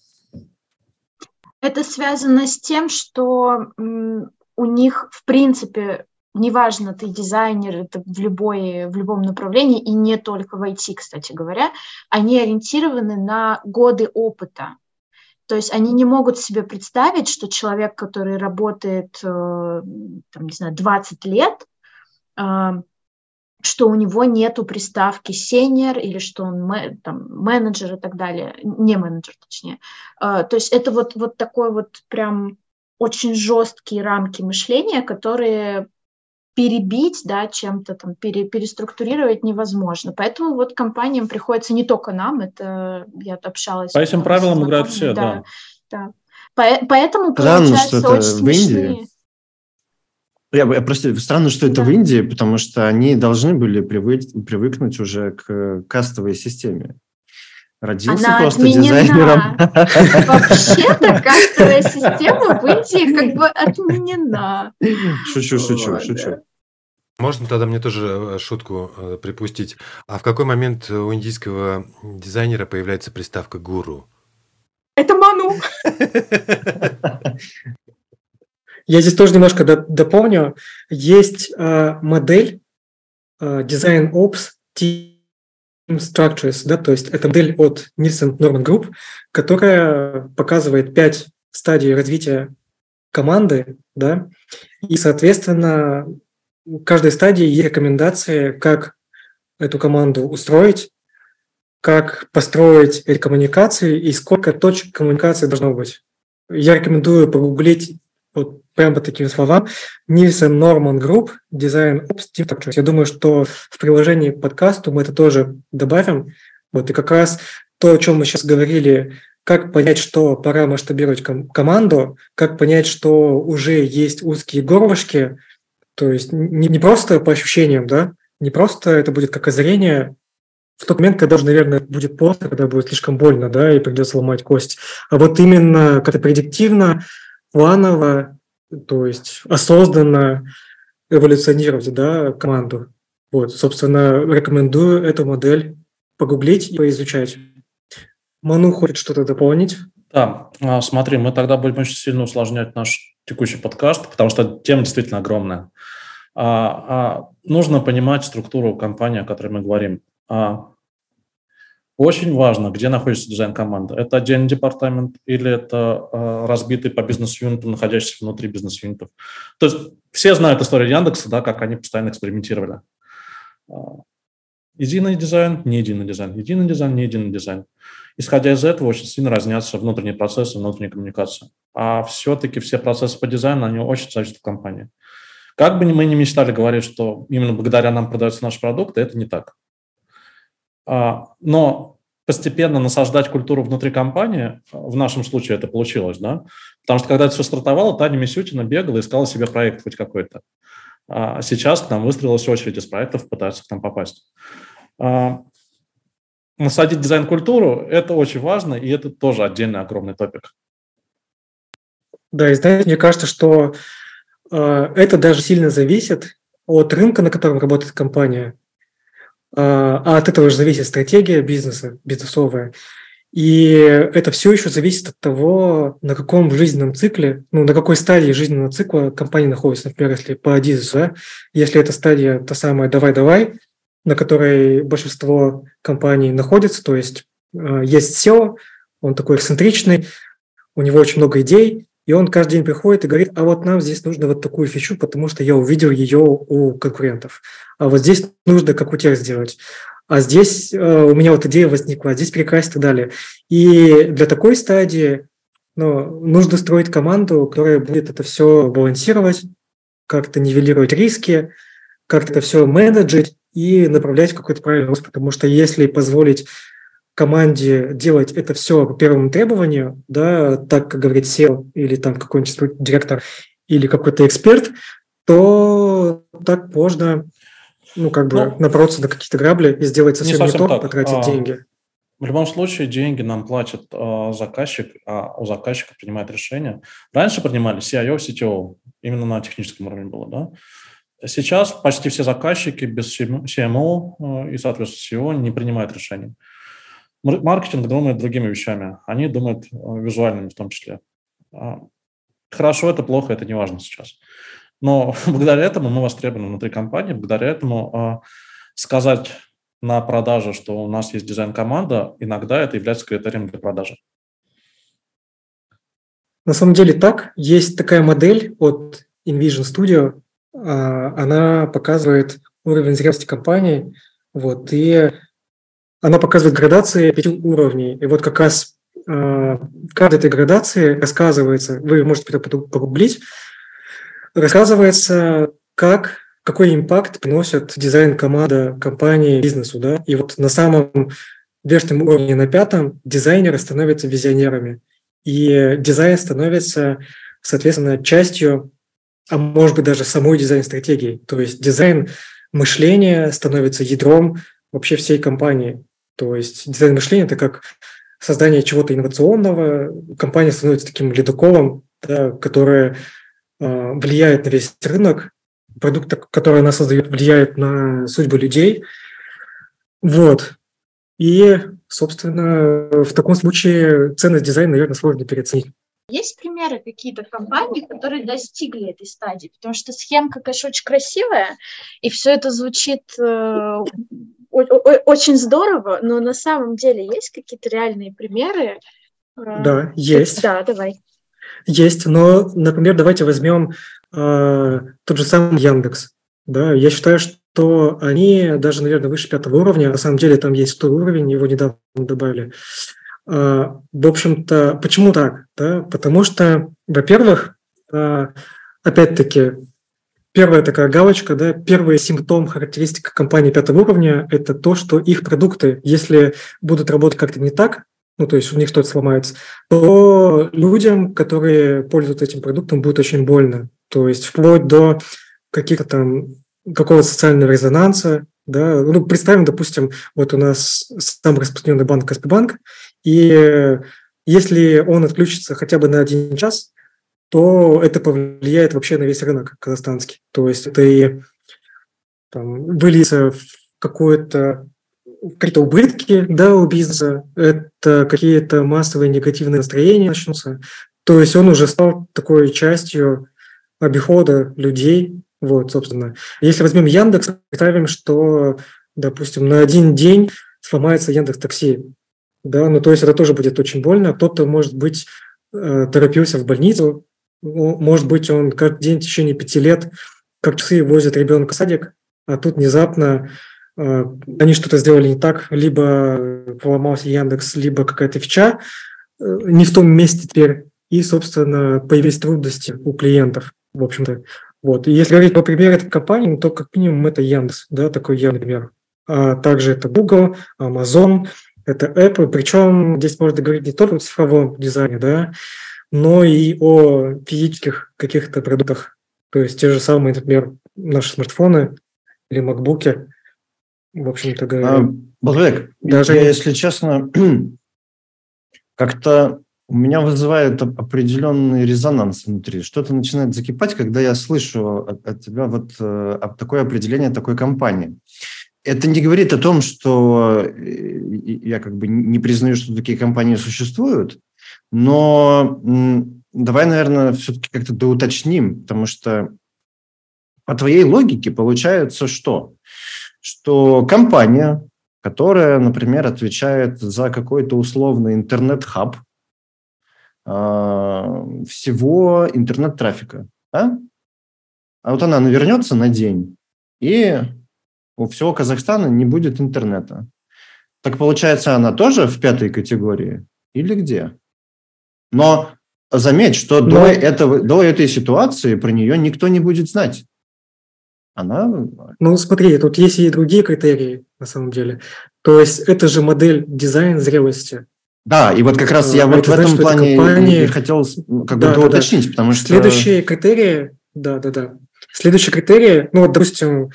Это связано с тем, что у них, в принципе, неважно, ты дизайнер, это в, любой, в любом направлении, и не только в IT, кстати говоря, они ориентированы на годы опыта. То есть они не могут себе представить, что человек, который работает, э, там, не знаю, 20 лет, что у него нету приставки senior или что он там, менеджер и так далее, не менеджер точнее. То есть это вот, вот такой вот прям очень жесткие рамки мышления, которые перебить, да, чем-то там, пере, переструктурировать невозможно. Поэтому вот компаниям приходится не только нам, это я общалась... По этим правилам играют все, да. да. да. поэтому Странно, получается что это очень в Индии. Я, я просто странно, что это да. в Индии, потому что они должны были привык, привыкнуть уже к кастовой системе. Родился Она просто отменена. дизайнером. Вообще-то кастовая система в Индии как бы отменена. Шучу, шучу, шучу. Можно тогда мне тоже э, шутку э, припустить. А в какой момент у индийского дизайнера появляется приставка гуру? Это Ману. Я здесь тоже немножко дополню. Есть э, модель э, Design Ops Structures, да, то есть это модель от Nielsen Norman Group, которая показывает пять стадий развития команды, да, и, соответственно, у каждой стадии есть рекомендации, как эту команду устроить, как построить эти коммуникации и сколько точек коммуникации должно быть. Я рекомендую погуглить вот прямо по таким словам. Nielsen Norman Group, Design Ops Team Structures. Я думаю, что в приложении к подкасту мы это тоже добавим. Вот и как раз то, о чем мы сейчас говорили, как понять, что пора масштабировать ком- команду, как понять, что уже есть узкие горлышки, то есть не, не просто по ощущениям, да, не просто это будет как озарение в тот момент, когда уже, наверное, будет поздно, когда будет слишком больно, да, и придется ломать кость, а вот именно как-то предиктивно, планово, то есть осознанно эволюционировать да, команду. Вот, собственно, рекомендую эту модель погуглить и поизучать. Ману хочет что-то дополнить? Да, а, смотри, мы тогда будем очень сильно усложнять наш текущий подкаст, потому что тема действительно огромная. А, а, нужно понимать структуру компании, о которой мы говорим. А, очень важно, где находится дизайн-команда. Это отдельный департамент или это э, разбитый по бизнес-юнитам, находящийся внутри бизнес-юнитов. То есть все знают историю Яндекса, да, как они постоянно экспериментировали. Э, единый дизайн, не единый дизайн, единый дизайн, не единый дизайн. Исходя из этого, очень сильно разнятся внутренние процессы, внутренняя коммуникация. А все-таки все процессы по дизайну, они очень зависят от компании. Как бы мы ни мечтали говорить, что именно благодаря нам продаются наши продукты, это не так. А, но постепенно насаждать культуру внутри компании, в нашем случае это получилось, да, потому что когда это все стартовало, Таня Мисютина бегала, искала себе проект хоть какой-то. А сейчас к нам выстроилась очередь из проектов, пытаются к нам попасть. А, насадить дизайн-культуру – это очень важно, и это тоже отдельный огромный топик. Да, и знаете, мне кажется, что э, это даже сильно зависит от рынка, на котором работает компания. А, а от этого же зависит стратегия бизнеса, бизнесовая. И это все еще зависит от того, на каком жизненном цикле, ну, на какой стадии жизненного цикла компания находится. Например, если по Adidas, да, если эта стадия та самая «давай-давай», на которой большинство компаний находится, то есть э, есть SEO, он такой эксцентричный, у него очень много идей, и он каждый день приходит и говорит, а вот нам здесь нужно вот такую фичу, потому что я увидел ее у конкурентов. А вот здесь нужно как у тех сделать. А здесь э, у меня вот идея возникла, здесь прекрасно и так далее. И для такой стадии ну, нужно строить команду, которая будет это все балансировать, как-то нивелировать риски, как-то это все менеджить и направлять в какой-то правильный рост. Потому что если позволить команде делать это все по первому требованию, да, так как говорит SEO или там какой-нибудь директор или какой-то эксперт, то так можно ну, как бы ну, напороться на какие-то грабли и сделать совсем не, не то, так. потратить а, деньги. В любом случае, деньги нам платит а, заказчик, а у заказчика принимает решение. Раньше принимали CIO, CTO, именно на техническом уровне было, да. Сейчас почти все заказчики без CMO а, и, соответственно, CEO не принимают решений. Маркетинг думает другими вещами. Они думают э, визуальными в том числе. А, хорошо это, плохо это, не важно сейчас. Но благодаря этому мы востребованы внутри компании, благодаря этому а, сказать на продаже, что у нас есть дизайн-команда, иногда это является критерием для продажи. На самом деле так. Есть такая модель от InVision Studio, а, она показывает уровень зрелости компании, вот, и она показывает градации пяти уровней. И вот как раз а, в каждой этой градации рассказывается, вы можете это погуглить, рассказывается, как, какой импакт приносит дизайн команда компании бизнесу. Да? И вот на самом верхнем уровне, на пятом, дизайнеры становятся визионерами. И дизайн становится, соответственно, частью, а может быть даже самой дизайн-стратегии. То есть дизайн мышления становится ядром вообще всей компании. То есть дизайн мышления – это как создание чего-то инновационного. Компания становится таким ледоколом, да, которое э, влияет на весь рынок. Продукт, который она создает, влияет на судьбу людей. Вот. И, собственно, в таком случае ценность дизайна, наверное, сложно переоценить. Есть примеры какие-то компаний, которые достигли этой стадии? Потому что схемка, конечно, очень красивая, и все это звучит э, очень здорово, но на самом деле есть какие-то реальные примеры? Э, да, есть. Да, давай. Есть, но, например, давайте возьмем э, тот же самый Яндекс. Да, я считаю, что они даже, наверное, выше пятого уровня. На самом деле там есть второй уровень, его недавно добавили. Э, в общем-то, почему так? Да? Потому что, во-первых, э, опять-таки, Первая такая галочка, да, первый симптом, характеристика компании пятого уровня – это то, что их продукты, если будут работать как-то не так, ну, то есть у них что-то сломается, то людям, которые пользуются этим продуктом, будет очень больно. То есть вплоть до каких-то там какого-то социального резонанса, да, ну, представим, допустим, вот у нас самый распространенный банк Каспибанк, и если он отключится хотя бы на один час, то это повлияет вообще на весь рынок казахстанский. То есть и там, выльется в какое-то какие-то убытки да, у бизнеса, это какие-то массовые негативные настроения начнутся. То есть он уже стал такой частью обихода людей. Вот, собственно. Если возьмем Яндекс, представим, что, допустим, на один день сломается Яндекс Такси. Да, ну то есть это тоже будет очень больно. Кто-то, может быть, э, торопился в больницу, может быть, он каждый день в течение пяти лет как часы возит ребенка в садик, а тут внезапно э, они что-то сделали не так, либо поломался Яндекс, либо какая-то фича э, не в том месте теперь, и, собственно, появились трудности у клиентов, в общем-то. Вот. И если говорить по примеру этой компании, то как минимум это Яндекс, да, такой я, например. А также это Google, Amazon, это Apple. Причем здесь можно говорить не только о цифровом дизайне, да, но и о физических каких-то продуктах. То есть те же самые, например, наши смартфоны или макбуки, в общем-то говоря. А, Балвек, даже... я, если честно, как-то у меня вызывает определенный резонанс внутри. Что-то начинает закипать, когда я слышу от, от тебя вот э, такое определение такой компании. Это не говорит о том, что э, я как бы не признаю, что такие компании существуют, но давай, наверное, все-таки как-то доуточним, потому что по твоей логике получается что? Что компания, которая, например, отвечает за какой-то условный интернет-хаб а, всего интернет-трафика, да? а вот она навернется на день, и у всего Казахстана не будет интернета. Так получается, она тоже в пятой категории или где? Но заметь, что Но... до, этого, до этой ситуации про нее никто не будет знать. Она... Ну, смотри, тут есть и другие критерии, на самом деле. То есть это же модель дизайн зрелости. Да, и вот как раз я а, вот в этом значит, плане компании... хотел ну, как да, бы да, уточнить, да. потому что... Следующие критерии, да, да, да. Следующие критерии, ну вот, допустим,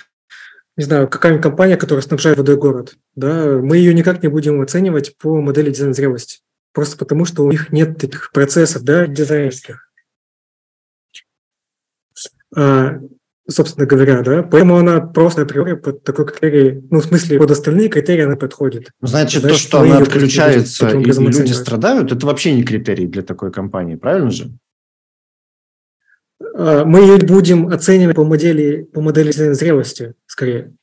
не знаю, какая-нибудь компания, которая снабжает водой город, да, мы ее никак не будем оценивать по модели дизайн зрелости просто потому, что у них нет таких процессов да, дизайнерских. А, собственно говоря, да, поэтому она просто априори под такой критерий, ну, в смысле, под остальные критерии она подходит. Значит, Значит то, что она отключается и люди страдают, это вообще не критерий для такой компании, правильно же? А, мы ее будем оценивать по модели, по модели зрелости, скорее.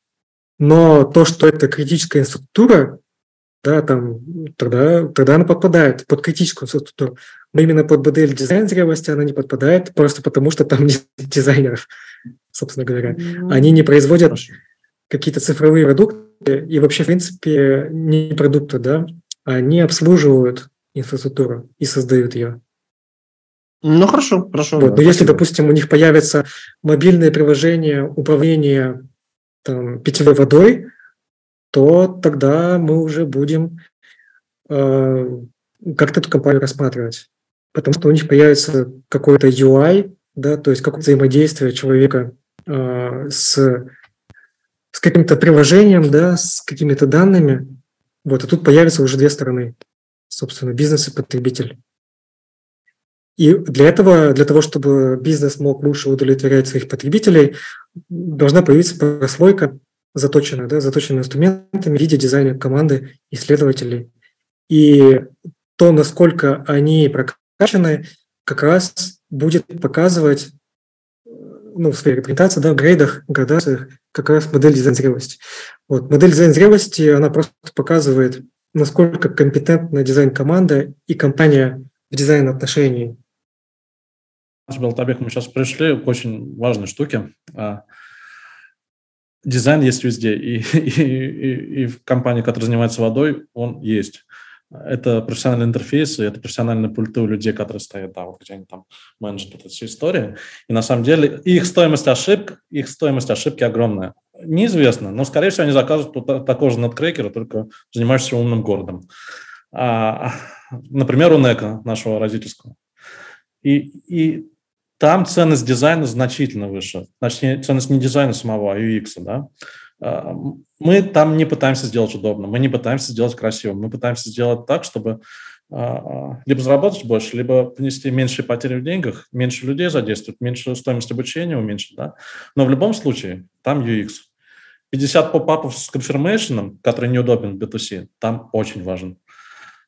Но то, что это критическая инфраструктура, да, там, тогда, тогда она подпадает под критическую инфраструктуру. Но именно под модель дизайн зрелости она не подпадает, просто потому что там нет дизайнеров, собственно говоря. Ну, они не производят какие-то цифровые продукты, и вообще, в принципе, не продукты, да, они обслуживают инфраструктуру и создают ее. Ну, хорошо, хорошо. Вот. Да, Но спасибо. если, допустим, у них появится мобильное приложение управления там, питьевой водой, то тогда мы уже будем э, как-то эту компанию рассматривать. Потому что у них появится какой-то UI, да, то есть какое-то взаимодействие человека э, с, с каким-то приложением, да, с какими-то данными. Вот, и тут появятся уже две стороны, собственно, бизнес и потребитель. И для этого, для того, чтобы бизнес мог лучше удовлетворять своих потребителей, должна появиться прослойка заточенная, да, заточенная инструментами в виде дизайна команды исследователей. И то, насколько они прокачаны, как раз будет показывать ну, в своей репрезентации, да, в грейдах, градациях, как раз модель дизайн зрелости. Вот. Модель дизайн зрелости, она просто показывает, насколько компетентна дизайн-команда и компания в дизайн отношении. Белтабек, мы сейчас пришли к очень важной штуке. А, дизайн есть везде, и, и, и, и в компании, которая занимается водой, он есть. Это профессиональные интерфейсы, это профессиональные пульты у людей, которые стоят, да, вот где они там менеджат эту всю историю. И на самом деле их стоимость ошибок, их стоимость ошибки огромная. Неизвестно, но, скорее всего, они заказывают такого же надкрекера, только занимающегося умным городом. А, например, у НЭКа, нашего родительского. И, и там ценность дизайна значительно выше. Значит, ценность не дизайна самого, а UX. Да? А, мы там не пытаемся сделать удобно, мы не пытаемся сделать красиво, мы пытаемся сделать так, чтобы а, либо заработать больше, либо принести меньшие потери в деньгах, меньше людей задействовать, меньше стоимость обучения уменьшить. Да? Но в любом случае там UX. 50 поп-апов с конфирмейшеном, который неудобен в B2C, там очень важен.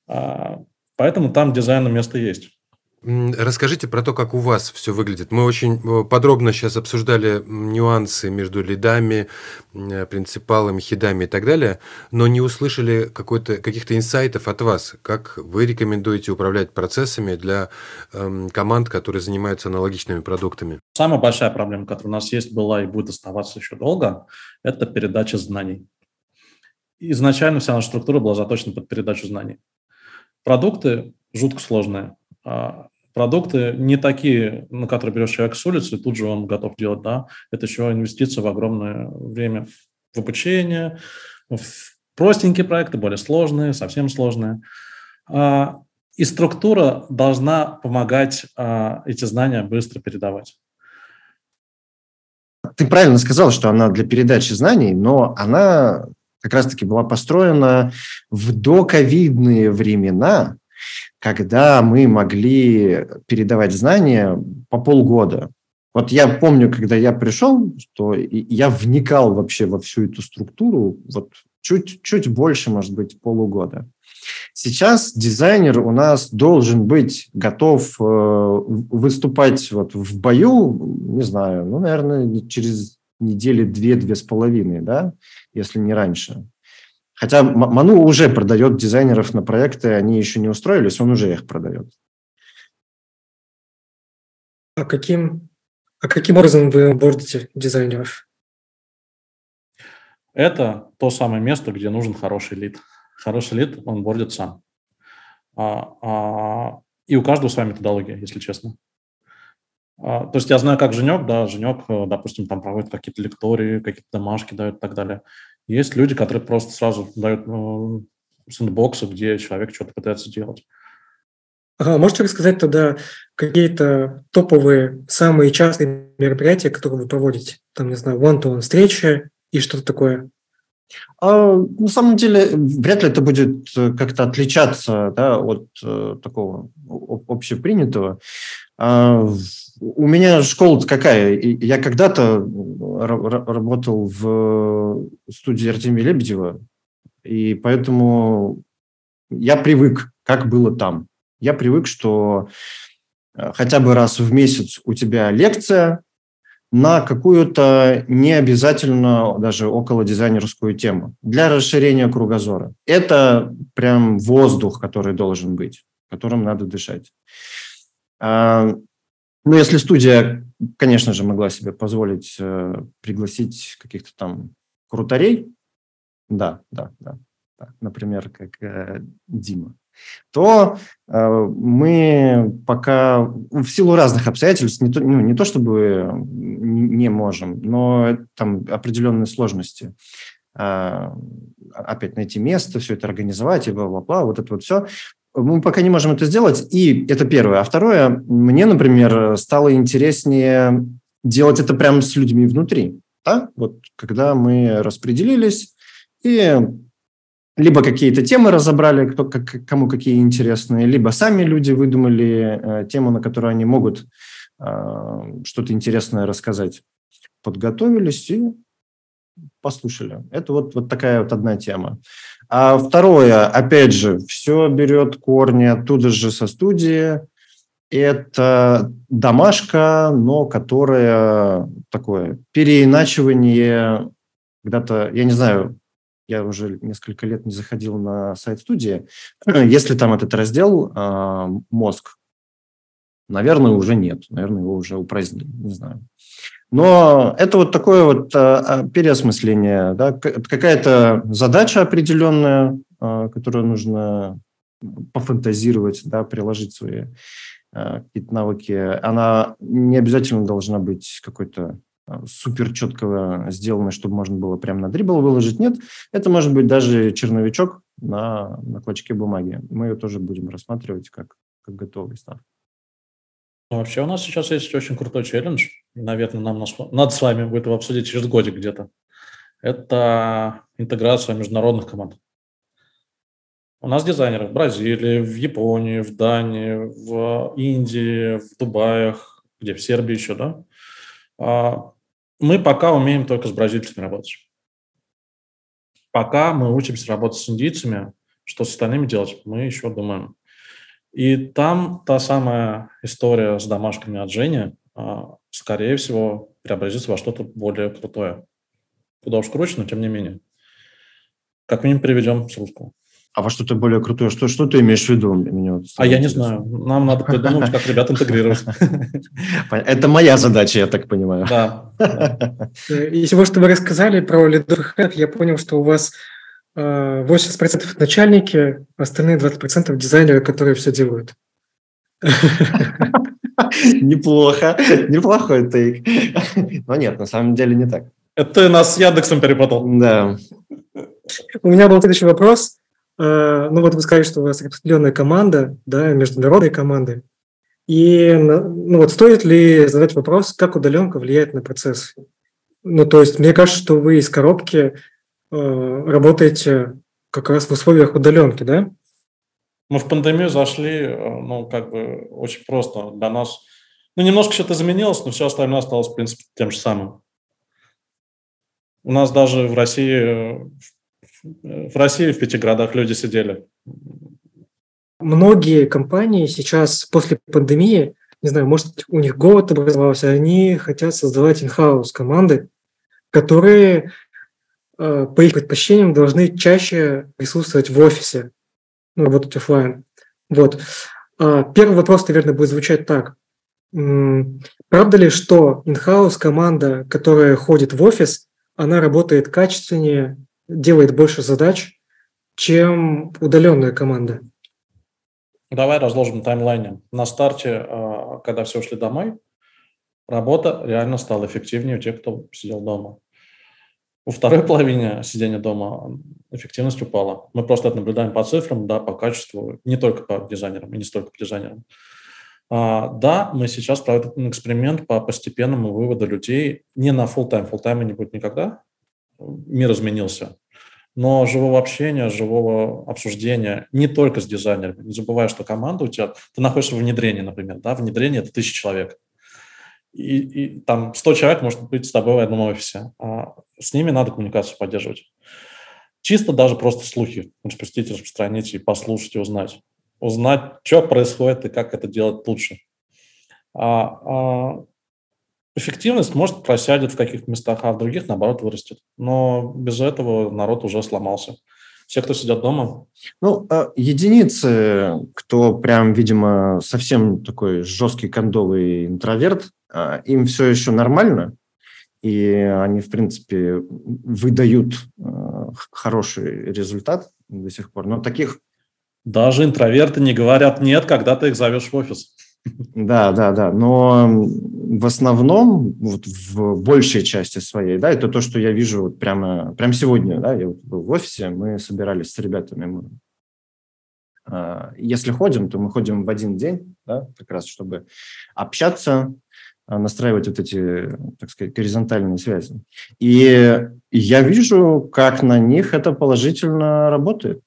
А, поэтому там дизайну место есть. Расскажите про то, как у вас все выглядит. Мы очень э, подробно сейчас обсуждали нюансы между лидами, э, принципалами, хидами и так далее, но не услышали каких-то инсайтов от вас. Как вы рекомендуете управлять процессами для эм, команд, которые занимаются аналогичными продуктами? Самая большая проблема, которая у нас есть, была и будет оставаться еще долго, это передача знаний. Изначально вся наша структура была заточена под передачу знаний. Продукты жутко сложные продукты не такие, на которые берешь человек с улицы, и тут же он готов делать, да, это еще инвестиция в огромное время в обучение, в простенькие проекты, более сложные, совсем сложные. А, и структура должна помогать а, эти знания быстро передавать. Ты правильно сказал, что она для передачи знаний, но она как раз-таки была построена в доковидные времена, когда мы могли передавать знания по полгода. Вот я помню, когда я пришел, что я вникал вообще во всю эту структуру, вот чуть, чуть больше, может быть, полугода. Сейчас дизайнер у нас должен быть готов э, выступать вот в бою, не знаю, ну, наверное, через недели две-две с половиной, да, если не раньше. Хотя Ману уже продает дизайнеров на проекты, они еще не устроились, он уже их продает. А каким, а каким образом вы бордите дизайнеров? Это то самое место, где нужен хороший лид. Хороший лид, он бордит сам. А, а, и у каждого своя методология, если честно. А, то есть я знаю, как Женек, да, Женек, э, допустим, там проводит какие-то лектории, какие-то домашки дают и так далее. Есть люди, которые просто сразу дают ну, сэндбоксы, где человек что-то пытается делать. Ага, можете рассказать тогда какие-то топовые, самые частые мероприятия, которые вы проводите? Там, не знаю, one-to-one встреча и что-то такое? А, на самом деле, вряд ли это будет э, как-то отличаться да, от э, такого общепринятого. А, у меня школа какая? Я когда-то работал в студии Артемия Лебедева, и поэтому я привык, как было там. Я привык, что э, хотя бы раз в месяц у тебя лекция, на какую-то не обязательно даже около дизайнерскую тему для расширения кругозора. Это прям воздух, который должен быть, которым надо дышать. Ну, если студия, конечно же, могла себе позволить э, пригласить каких-то там крутарей, да, да, да, да например, как э, Дима, то э, мы пока в силу разных обстоятельств не то, ну, не то чтобы не можем, но там определенные сложности. Э, опять найти место, все это организовать и бла-бла-бла, вот это вот все. Мы пока не можем это сделать, и это первое. А второе, мне, например, стало интереснее делать это прямо с людьми внутри. Да? Вот когда мы распределились и либо какие-то темы разобрали, кто, как, кому какие интересные, либо сами люди выдумали э, тему, на которую они могут э, что-то интересное рассказать. Подготовились и послушали. Это вот, вот такая вот одна тема. А второе, опять же, все берет корни оттуда же со студии. Это домашка, но которая такое переиначивание когда-то, я не знаю, я уже несколько лет не заходил на сайт студии. Если там этот раздел э, «Мозг», наверное, уже нет. Наверное, его уже упразднили, не знаю. Но это вот такое вот э, переосмысление, да, какая-то задача определенная, э, которую нужно пофантазировать, да, приложить свои э, какие-то навыки. Она не обязательно должна быть какой-то супер четко сделано, чтобы можно было прямо на дрибл выложить. Нет, это может быть даже черновичок на, на клочке бумаги. Мы ее тоже будем рассматривать как, как готовый став. Ну, вообще у нас сейчас есть очень крутой челлендж. Наверное, нам надо с вами будет его обсудить через годик где-то. Это интеграция международных команд. У нас дизайнеры в Бразилии, в Японии, в Дании, в Индии, в Дубаях, где в Сербии еще, да, а, мы пока умеем только с бразильцами работать. Пока мы учимся работать с индийцами, что с остальными делать, мы еще думаем. И там та самая история с домашками от Жени, а, скорее всего, преобразится во что-то более крутое. Куда уж круче, но тем не менее. Как минимум приведем ссылку. А во что-то более крутое? Что, что ты имеешь в виду? Мне вот а я не знаю. Нам надо придумать, как ребят интегрировать. Это моя задача, я так понимаю. Да. Из всего, что вы рассказали про Leaderhead, я понял, что у вас 80% э, начальники, остальные 20% дизайнеры, которые все делают. Неплохо. Неплохой тейк. Но нет, на самом деле не так. Это ты нас с Яндексом перепутал. Да. У меня был следующий вопрос. Э, ну вот вы сказали, что у вас определенная команда, да, международные команды. И ну вот стоит ли задать вопрос, как удаленка влияет на процесс? Ну то есть мне кажется, что вы из коробки работаете как раз в условиях удаленки, да? Мы в пандемию зашли, э, ну, как бы очень просто для нас. Ну, немножко что-то изменилось, но все остальное осталось, в принципе, тем же самым. У нас даже в России в России в пяти городах люди сидели. Многие компании сейчас после пандемии, не знаю, может, у них голод образовался, они хотят создавать инхаус команды, которые э, по их предпочтениям должны чаще присутствовать в офисе, ну, работать офлайн. Вот. А, первый вопрос, наверное, будет звучать так. Правда ли, что инхаус команда, которая ходит в офис, она работает качественнее делает больше задач, чем удаленная команда. Давай разложим таймлайне. На старте, а, когда все ушли домой, работа реально стала эффективнее у тех, кто сидел дома. У второй половины сидения дома эффективность упала. Мы просто это наблюдаем по цифрам, да, по качеству, не только по дизайнерам и не столько по дизайнерам. А, да, мы сейчас проводим эксперимент по постепенному выводу людей не на full time, full time не будет никогда, мир изменился. Но живого общения, живого обсуждения не только с дизайнерами. Не забывай, что команда у тебя... Ты находишься в внедрении, например. Да? Внедрение – это тысяча человек. И, и там 100 человек может быть с тобой в одном офисе. А с ними надо коммуникацию поддерживать. Чисто даже просто слухи распустить, распространить и послушать, и узнать. Узнать, что происходит и как это делать лучше. А, а Эффективность, может, просядет в каких-то местах, а в других, наоборот, вырастет. Но без этого народ уже сломался. Все, кто сидят дома? Ну, а единицы, кто прям, видимо, совсем такой жесткий кондовый интроверт, а, им все еще нормально, и они, в принципе, выдают а, хороший результат до сих пор. Но таких... Даже интроверты не говорят «нет», когда ты их зовешь в офис. Да, да, да. Но в основном, вот в большей части своей, да, это то, что я вижу вот прямо, прямо сегодня, да, я вот был в офисе, мы собирались с ребятами, мы, а, если ходим, то мы ходим в один день, да, как раз, чтобы общаться, настраивать вот эти, так сказать, горизонтальные связи. И я вижу, как на них это положительно работает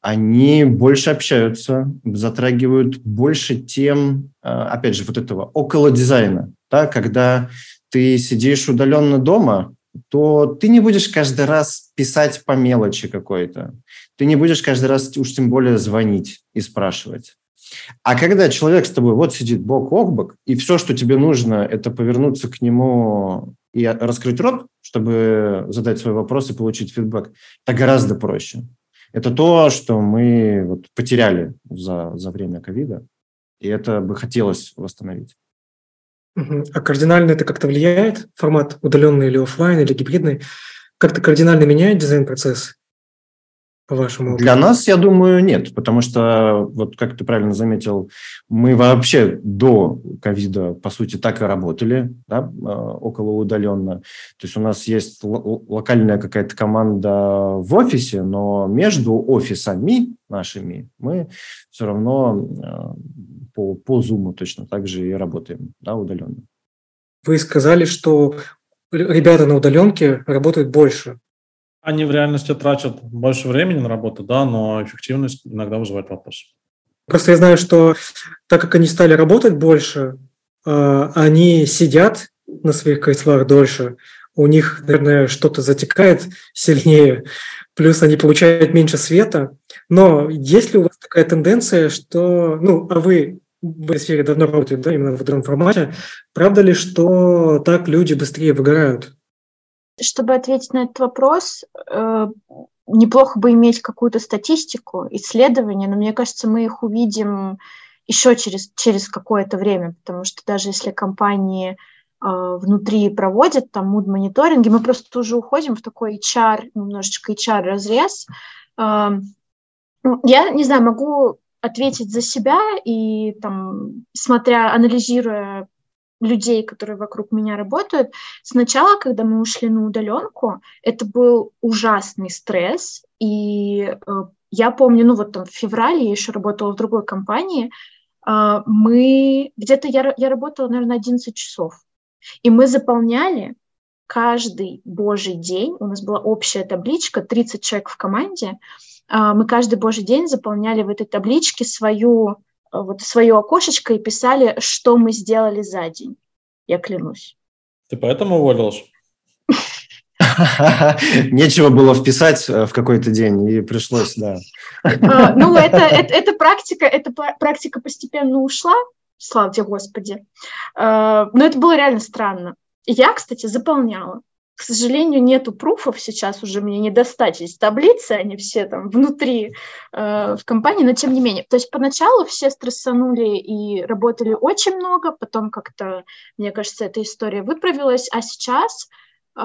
они больше общаются, затрагивают больше тем, а, опять же, вот этого около дизайна. Да, когда ты сидишь удаленно дома, то ты не будешь каждый раз писать по мелочи какой-то. Ты не будешь каждый раз уж тем более звонить и спрашивать. А когда человек с тобой вот сидит бок о бок, и все, что тебе нужно, это повернуться к нему и раскрыть рот, чтобы задать свой вопрос и получить фидбэк, это гораздо проще. Это то, что мы вот потеряли за, за время ковида, и это бы хотелось восстановить. А кардинально это как-то влияет? Формат удаленный или офлайн, или гибридный? Как-то кардинально меняет дизайн-процесс? По вашему Для нас, я думаю, нет, потому что, вот как ты правильно заметил, мы вообще до ковида, по сути, так и работали, да, а, около удаленно. То есть у нас есть локальная какая-то команда в офисе, но между офисами нашими мы все равно а, по, по Zoom точно так же и работаем, да, удаленно. Вы сказали, что ребята на удаленке работают больше. Они в реальности тратят больше времени на работу, да, но эффективность иногда вызывает вопрос. Просто я знаю, что так как они стали работать больше, а, они сидят на своих креслах дольше, у них, наверное, что-то затекает сильнее, плюс они получают меньше света. Но есть ли у вас такая тенденция, что, ну, а вы в сфере давно работаете, да, именно в другом формате, правда ли, что так люди быстрее выгорают? Чтобы ответить на этот вопрос, э, неплохо бы иметь какую-то статистику, исследования, но мне кажется, мы их увидим еще через, через какое-то время, потому что даже если компании э, внутри проводят там муд-мониторинги, мы просто уже уходим в такой HR, немножечко HR-разрез. Э, ну, я, не знаю, могу ответить за себя и там, смотря, анализируя людей, которые вокруг меня работают. Сначала, когда мы ушли на удаленку, это был ужасный стресс, и э, я помню, ну вот там в феврале я еще работала в другой компании, э, мы где-то я, я работала, наверное, 11 часов, и мы заполняли каждый божий день, у нас была общая табличка, 30 человек в команде, э, мы каждый божий день заполняли в этой табличке свою вот свое окошечко и писали, что мы сделали за день. Я клянусь. Ты поэтому уволилась? Нечего было вписать э, в какой-то день, и пришлось, да. А, ну, это, это, это практика, эта практика постепенно ушла, слава тебе, Господи. А, но это было реально странно. Я, кстати, заполняла. К сожалению, нету пруфов сейчас уже мне не достать из таблицы, они все там внутри э, в компании, но тем не менее. То есть поначалу все стрессанули и работали очень много, потом как-то, мне кажется, эта история выправилась, а сейчас э,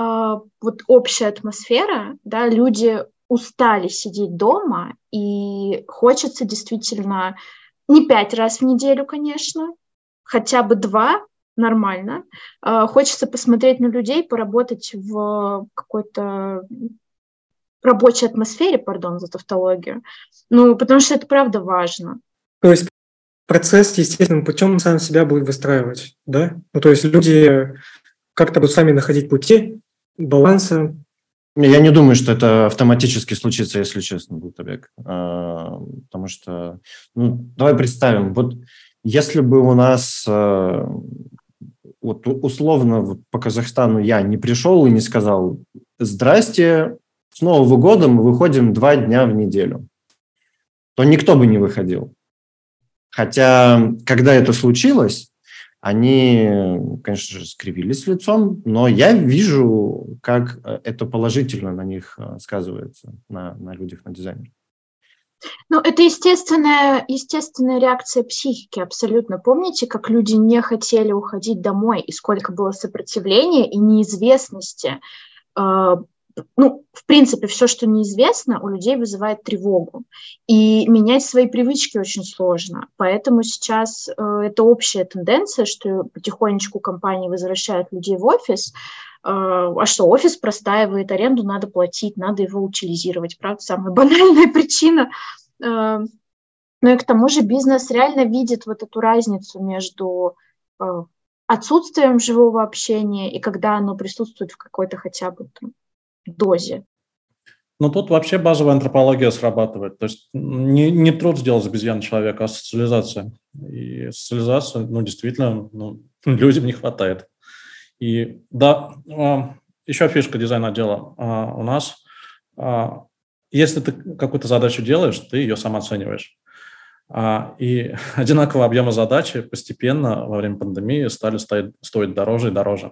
вот общая атмосфера, да, люди устали сидеть дома, и хочется действительно не пять раз в неделю, конечно, хотя бы два, нормально. А, хочется посмотреть на людей, поработать в какой-то рабочей атмосфере, пардон за тавтологию. Ну, потому что это правда важно. То есть процесс естественным путем сам себя будет выстраивать, да? Ну, то есть люди как-то будут сами находить пути баланса. Я не думаю, что это автоматически случится, если честно, Бултабек. А, потому что, ну, давай представим, вот если бы у нас а, вот условно вот по Казахстану я не пришел и не сказал «Здрасте, с Нового года мы выходим два дня в неделю», то никто бы не выходил. Хотя, когда это случилось, они, конечно же, скривились лицом, но я вижу, как э, это положительно на них э, сказывается, на, на людях, на дизайнерах. Ну, это естественная, естественная реакция психики, абсолютно. Помните, как люди не хотели уходить домой, и сколько было сопротивления и неизвестности э, ну, в принципе, все, что неизвестно, у людей вызывает тревогу. И менять свои привычки очень сложно. Поэтому сейчас э, это общая тенденция, что потихонечку компании возвращают людей в офис. Э, а что, офис простаивает, аренду надо платить, надо его утилизировать. Правда, самая банальная причина. Э, ну и к тому же бизнес реально видит вот эту разницу между э, отсутствием живого общения и когда оно присутствует в какой-то хотя бы там, дозе. Ну, тут вообще базовая антропология срабатывает. То есть не, не труд сделать обезьян человека, а социализация. И социализация, ну, действительно, ну, людям не хватает. И да, а, еще фишка дизайна отдела. А, у нас, а, если ты какую-то задачу делаешь, ты ее сам оцениваешь. И одинакового объема задачи постепенно во время пандемии стали стоить, дороже и дороже.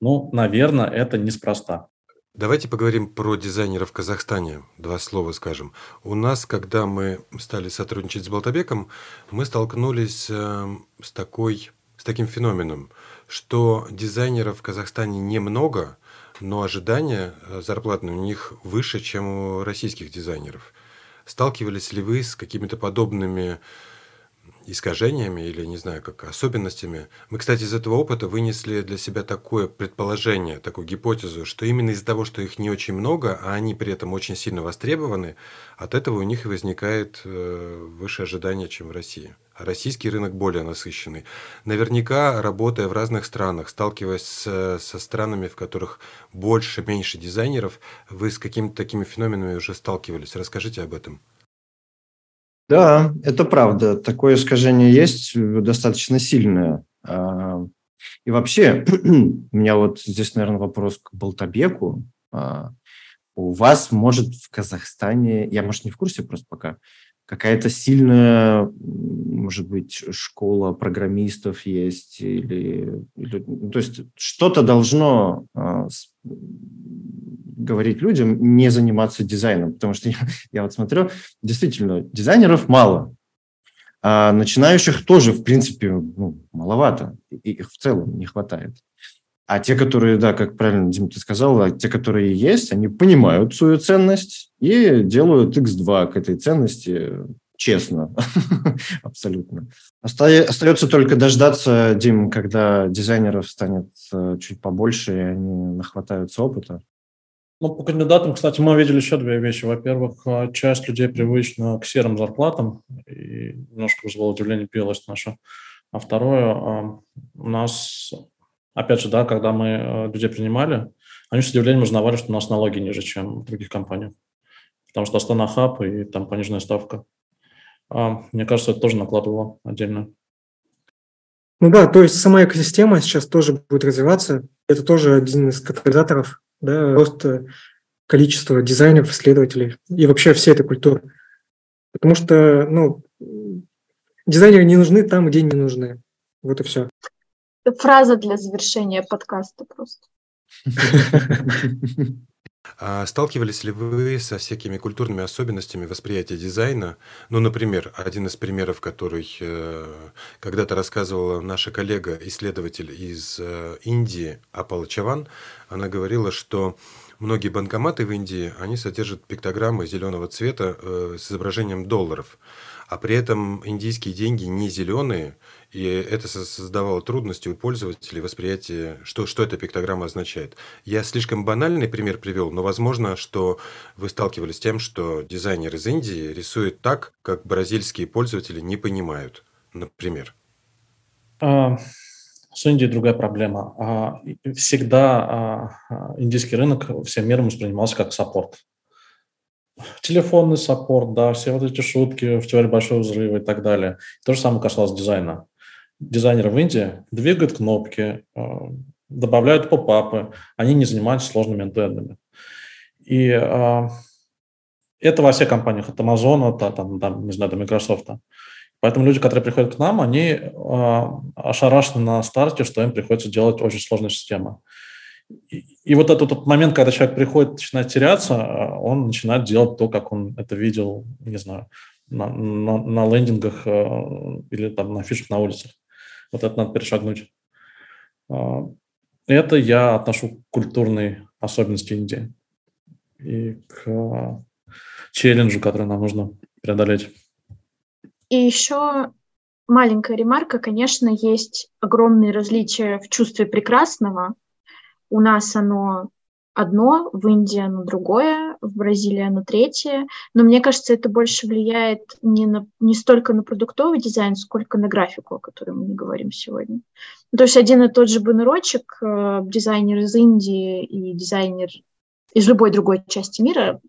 Ну, наверное, это неспроста. Давайте поговорим про дизайнеров в Казахстане. Два слова скажем. У нас, когда мы стали сотрудничать с Болтабеком, мы столкнулись э, с, такой, с таким феноменом, что дизайнеров в Казахстане немного, но ожидания э, зарплатные у них выше, чем у российских дизайнеров. Сталкивались ли вы с какими-то подобными искажениями или, не знаю, как особенностями. Мы, кстати, из этого опыта вынесли для себя такое предположение, такую гипотезу, что именно из-за того, что их не очень много, а они при этом очень сильно востребованы, от этого у них и возникает э, выше ожидание, чем в России. Российский рынок более насыщенный. Наверняка, работая в разных странах, сталкиваясь с, со странами, в которых больше, меньше дизайнеров, вы с какими-то такими феноменами уже сталкивались. Расскажите об этом. Да, это правда. Такое искажение есть, э, достаточно сильное. А, и вообще, у меня вот здесь, наверное, вопрос к Болтабеку. А, у вас, может, в Казахстане, я, может, не в курсе просто пока, какая-то сильная, может быть, школа программистов есть, или, или ну, то есть что-то должно а, говорить людям не заниматься дизайном, потому что я, я вот смотрю, действительно, дизайнеров мало, а начинающих тоже, в принципе, ну, маловато, и их в целом не хватает. А те, которые, да, как правильно, Дим, ты сказал, а те, которые есть, они понимают свою ценность и делают X2 к этой ценности честно, абсолютно. Остается только дождаться, Дим, когда дизайнеров станет э, чуть побольше, и они нахватаются опыта. Ну, по кандидатам, кстати, мы видели еще две вещи. Во-первых, а, часть людей привычна к серым зарплатам, и немножко вызвало удивление пилость наша. А второе, а, у нас, опять же, да, когда мы а, людей принимали, они с удивлением узнавали, что у нас налоги ниже, чем в других компаниях. Потому что Астана Хаб и там пониженная ставка. Мне кажется, это тоже накладывало отдельно. Ну да, то есть сама экосистема сейчас тоже будет развиваться. Это тоже один из катализаторов да, роста количества дизайнеров, исследователей и вообще всей этой культуры. Потому что, ну, дизайнеры не нужны там, где не нужны. Вот и все. Фраза для завершения подкаста просто. А сталкивались ли вы со всякими культурными особенностями восприятия дизайна? Ну, например, один из примеров, который э, когда-то рассказывала наша коллега, исследователь из э, Индии Апала Чаван, она говорила, что многие банкоматы в Индии, они содержат пиктограммы зеленого цвета э, с изображением долларов, а при этом индийские деньги не зеленые, и это создавало трудности у пользователей восприятия, что, что эта пиктограмма означает. Я слишком банальный пример привел, но возможно, что вы сталкивались с тем, что дизайнер из Индии рисует так, как бразильские пользователи не понимают, например. А, с Индией другая проблема. А, всегда а, индийский рынок всем миром воспринимался как саппорт телефонный саппорт, да, все вот эти шутки в теории большого взрыва и так далее. То же самое касалось дизайна дизайнеры в Индии двигают кнопки, э, добавляют поп-апы, они не занимаются сложными эндендами. И э, это во всех компаниях, от Amazon, от, там, там, не знаю, до Microsoft. Поэтому люди, которые приходят к нам, они э, ошарашены на старте, что им приходится делать очень сложную систему. И, и вот этот вот момент, когда человек приходит, начинает теряться, он начинает делать то, как он это видел, не знаю, на, на, на лендингах э, или там на фишах на улицах. Вот это надо перешагнуть. Э, это я отношу к культурной особенности Индии и к э, челленджу, который нам нужно преодолеть. И еще маленькая ремарка, конечно, есть огромные различия в чувстве прекрасного. У нас оно одно, в Индии оно другое, в Бразилии оно третье. Но мне кажется, это больше влияет не, на, не столько на продуктовый дизайн, сколько на графику, о которой мы не говорим сегодня. То есть один и тот же баннерочек, э, дизайнер из Индии и дизайнер из любой другой части мира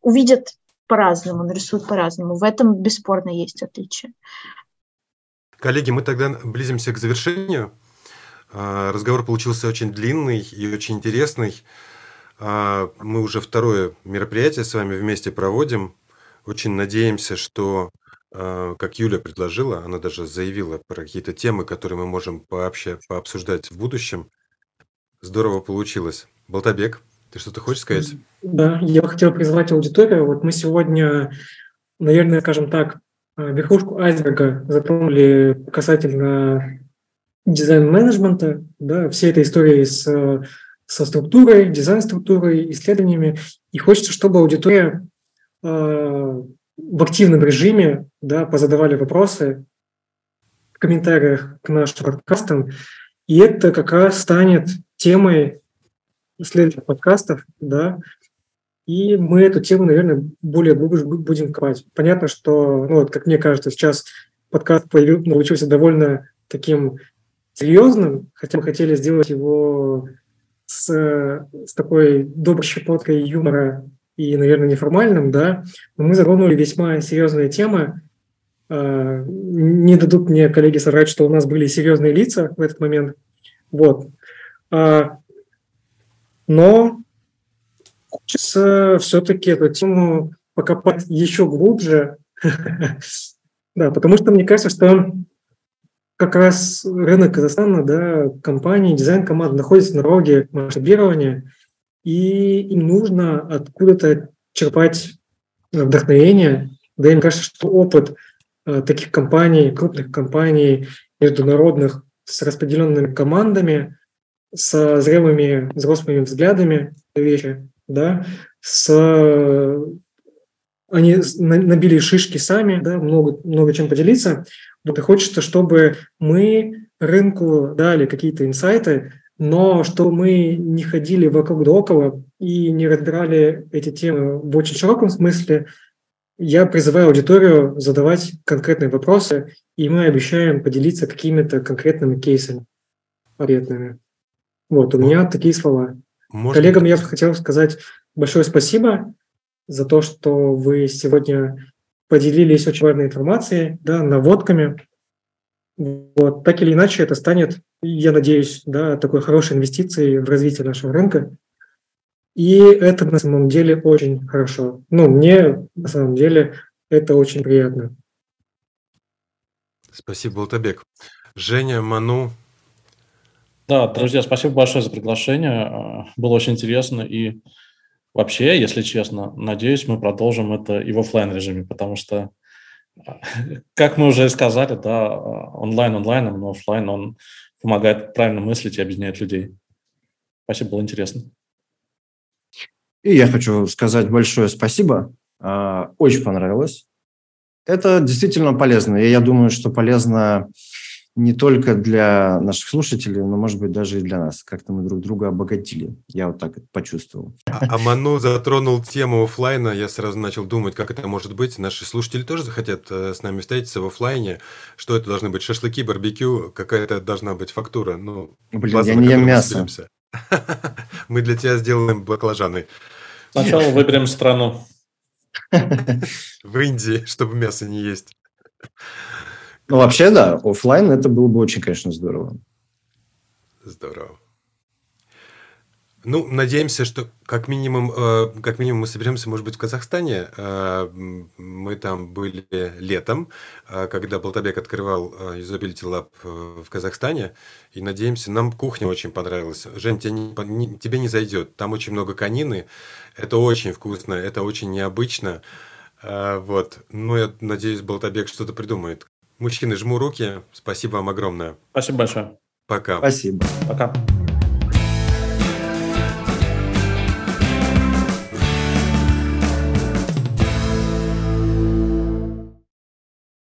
увидят по-разному, нарисуют по-разному. В этом бесспорно есть отличие. Коллеги, мы тогда близимся к завершению. А, разговор получился очень длинный и очень интересный. А, мы уже второе мероприятие с вами вместе проводим. Очень надеемся, что, а, как Юля предложила, она даже заявила про какие-то темы, которые мы можем пообще, пообсуждать в будущем. Здорово получилось. Болтабек, ты что-то хочешь сказать? Да, я хотел призвать аудиторию. Вот мы сегодня, наверное, скажем так, верхушку айсберга затронули касательно дизайн-менеджмента, да, всей этой истории с, со структурой, дизайн-структурой, исследованиями. И хочется, чтобы аудитория э, в активном режиме да, позадавали вопросы в комментариях к нашим подкастам. И это как раз станет темой следующих подкастов, да, и мы эту тему, наверное, более глубже будем копать. Понятно, что, ну, вот, как мне кажется, сейчас подкаст получился довольно таким серьезным, хотя мы хотели сделать его с, с такой доброй щепоткой юмора и, наверное, неформальным, да, но мы затронули весьма серьезные темы. А, не дадут мне коллеги соврать, что у нас были серьезные лица в этот момент. Вот. А, но хочется все-таки эту тему покопать еще глубже. Да, потому что мне кажется, что как раз рынок Казахстана, да, компании, дизайн-команды находятся на дороге масштабирования, и им нужно откуда-то черпать вдохновение. Да, и мне кажется, что опыт э, таких компаний, крупных компаний, международных, с распределенными командами, с зрелыми взрослыми взглядами на вещи, да, с они набили шишки сами, да, много, много чем поделиться. Вот и хочется, чтобы мы рынку дали какие-то инсайты, но чтобы мы не ходили вокруг да около и не разбирали эти темы в очень широком смысле, я призываю аудиторию задавать конкретные вопросы, и мы обещаем поделиться какими-то конкретными кейсами ответными. Вот, у ну, меня такие слова. Может Коллегам быть. я хотел сказать большое спасибо за то, что вы сегодня поделились очень важной информацией, да, наводками. Вот, так или иначе, это станет, я надеюсь, да, такой хорошей инвестицией в развитие нашего рынка. И это на самом деле очень хорошо. Ну, мне на самом деле это очень приятно. Спасибо, Болтабек. Женя, Ману, да, друзья, спасибо большое за приглашение. Было очень интересно. И вообще, если честно, надеюсь, мы продолжим это и в офлайн режиме, потому что, а, как мы уже сказали, да, онлайн онлайном, но офлайн он помогает правильно мыслить и объединяет людей. Спасибо, было интересно. И я хочу сказать большое спасибо. А, очень понравилось. Это действительно полезно. И я думаю, что полезно не только для наших слушателей, но, может быть, даже и для нас. Как-то мы друг друга обогатили. Я вот так это почувствовал. А, а Ману затронул тему офлайна. Я сразу начал думать, как это может быть. Наши слушатели тоже захотят э, с нами встретиться в офлайне. Что это должны быть? Шашлыки, барбекю? Какая-то должна быть фактура? Ну, Блин, я не ем мясо. Мы для тебя сделаем баклажаны. Сначала выберем страну. В Индии, чтобы мясо не есть. Ну, вообще, да, офлайн это было бы очень, конечно, здорово. Здорово. Ну, надеемся, что как минимум, э, как минимум мы соберемся, может быть, в Казахстане. Э, мы там были летом, э, когда Болтабек открывал Usability Lab в Казахстане. И надеемся, нам кухня очень понравилась. Жень, тебе не, тебе не зайдет. Там очень много конины. Это очень вкусно, это очень необычно. Вот. Ну, я надеюсь, Болтабек что-то придумает. Мужчины, жму руки. Спасибо вам огромное. Спасибо большое. Пока. Спасибо. Пока.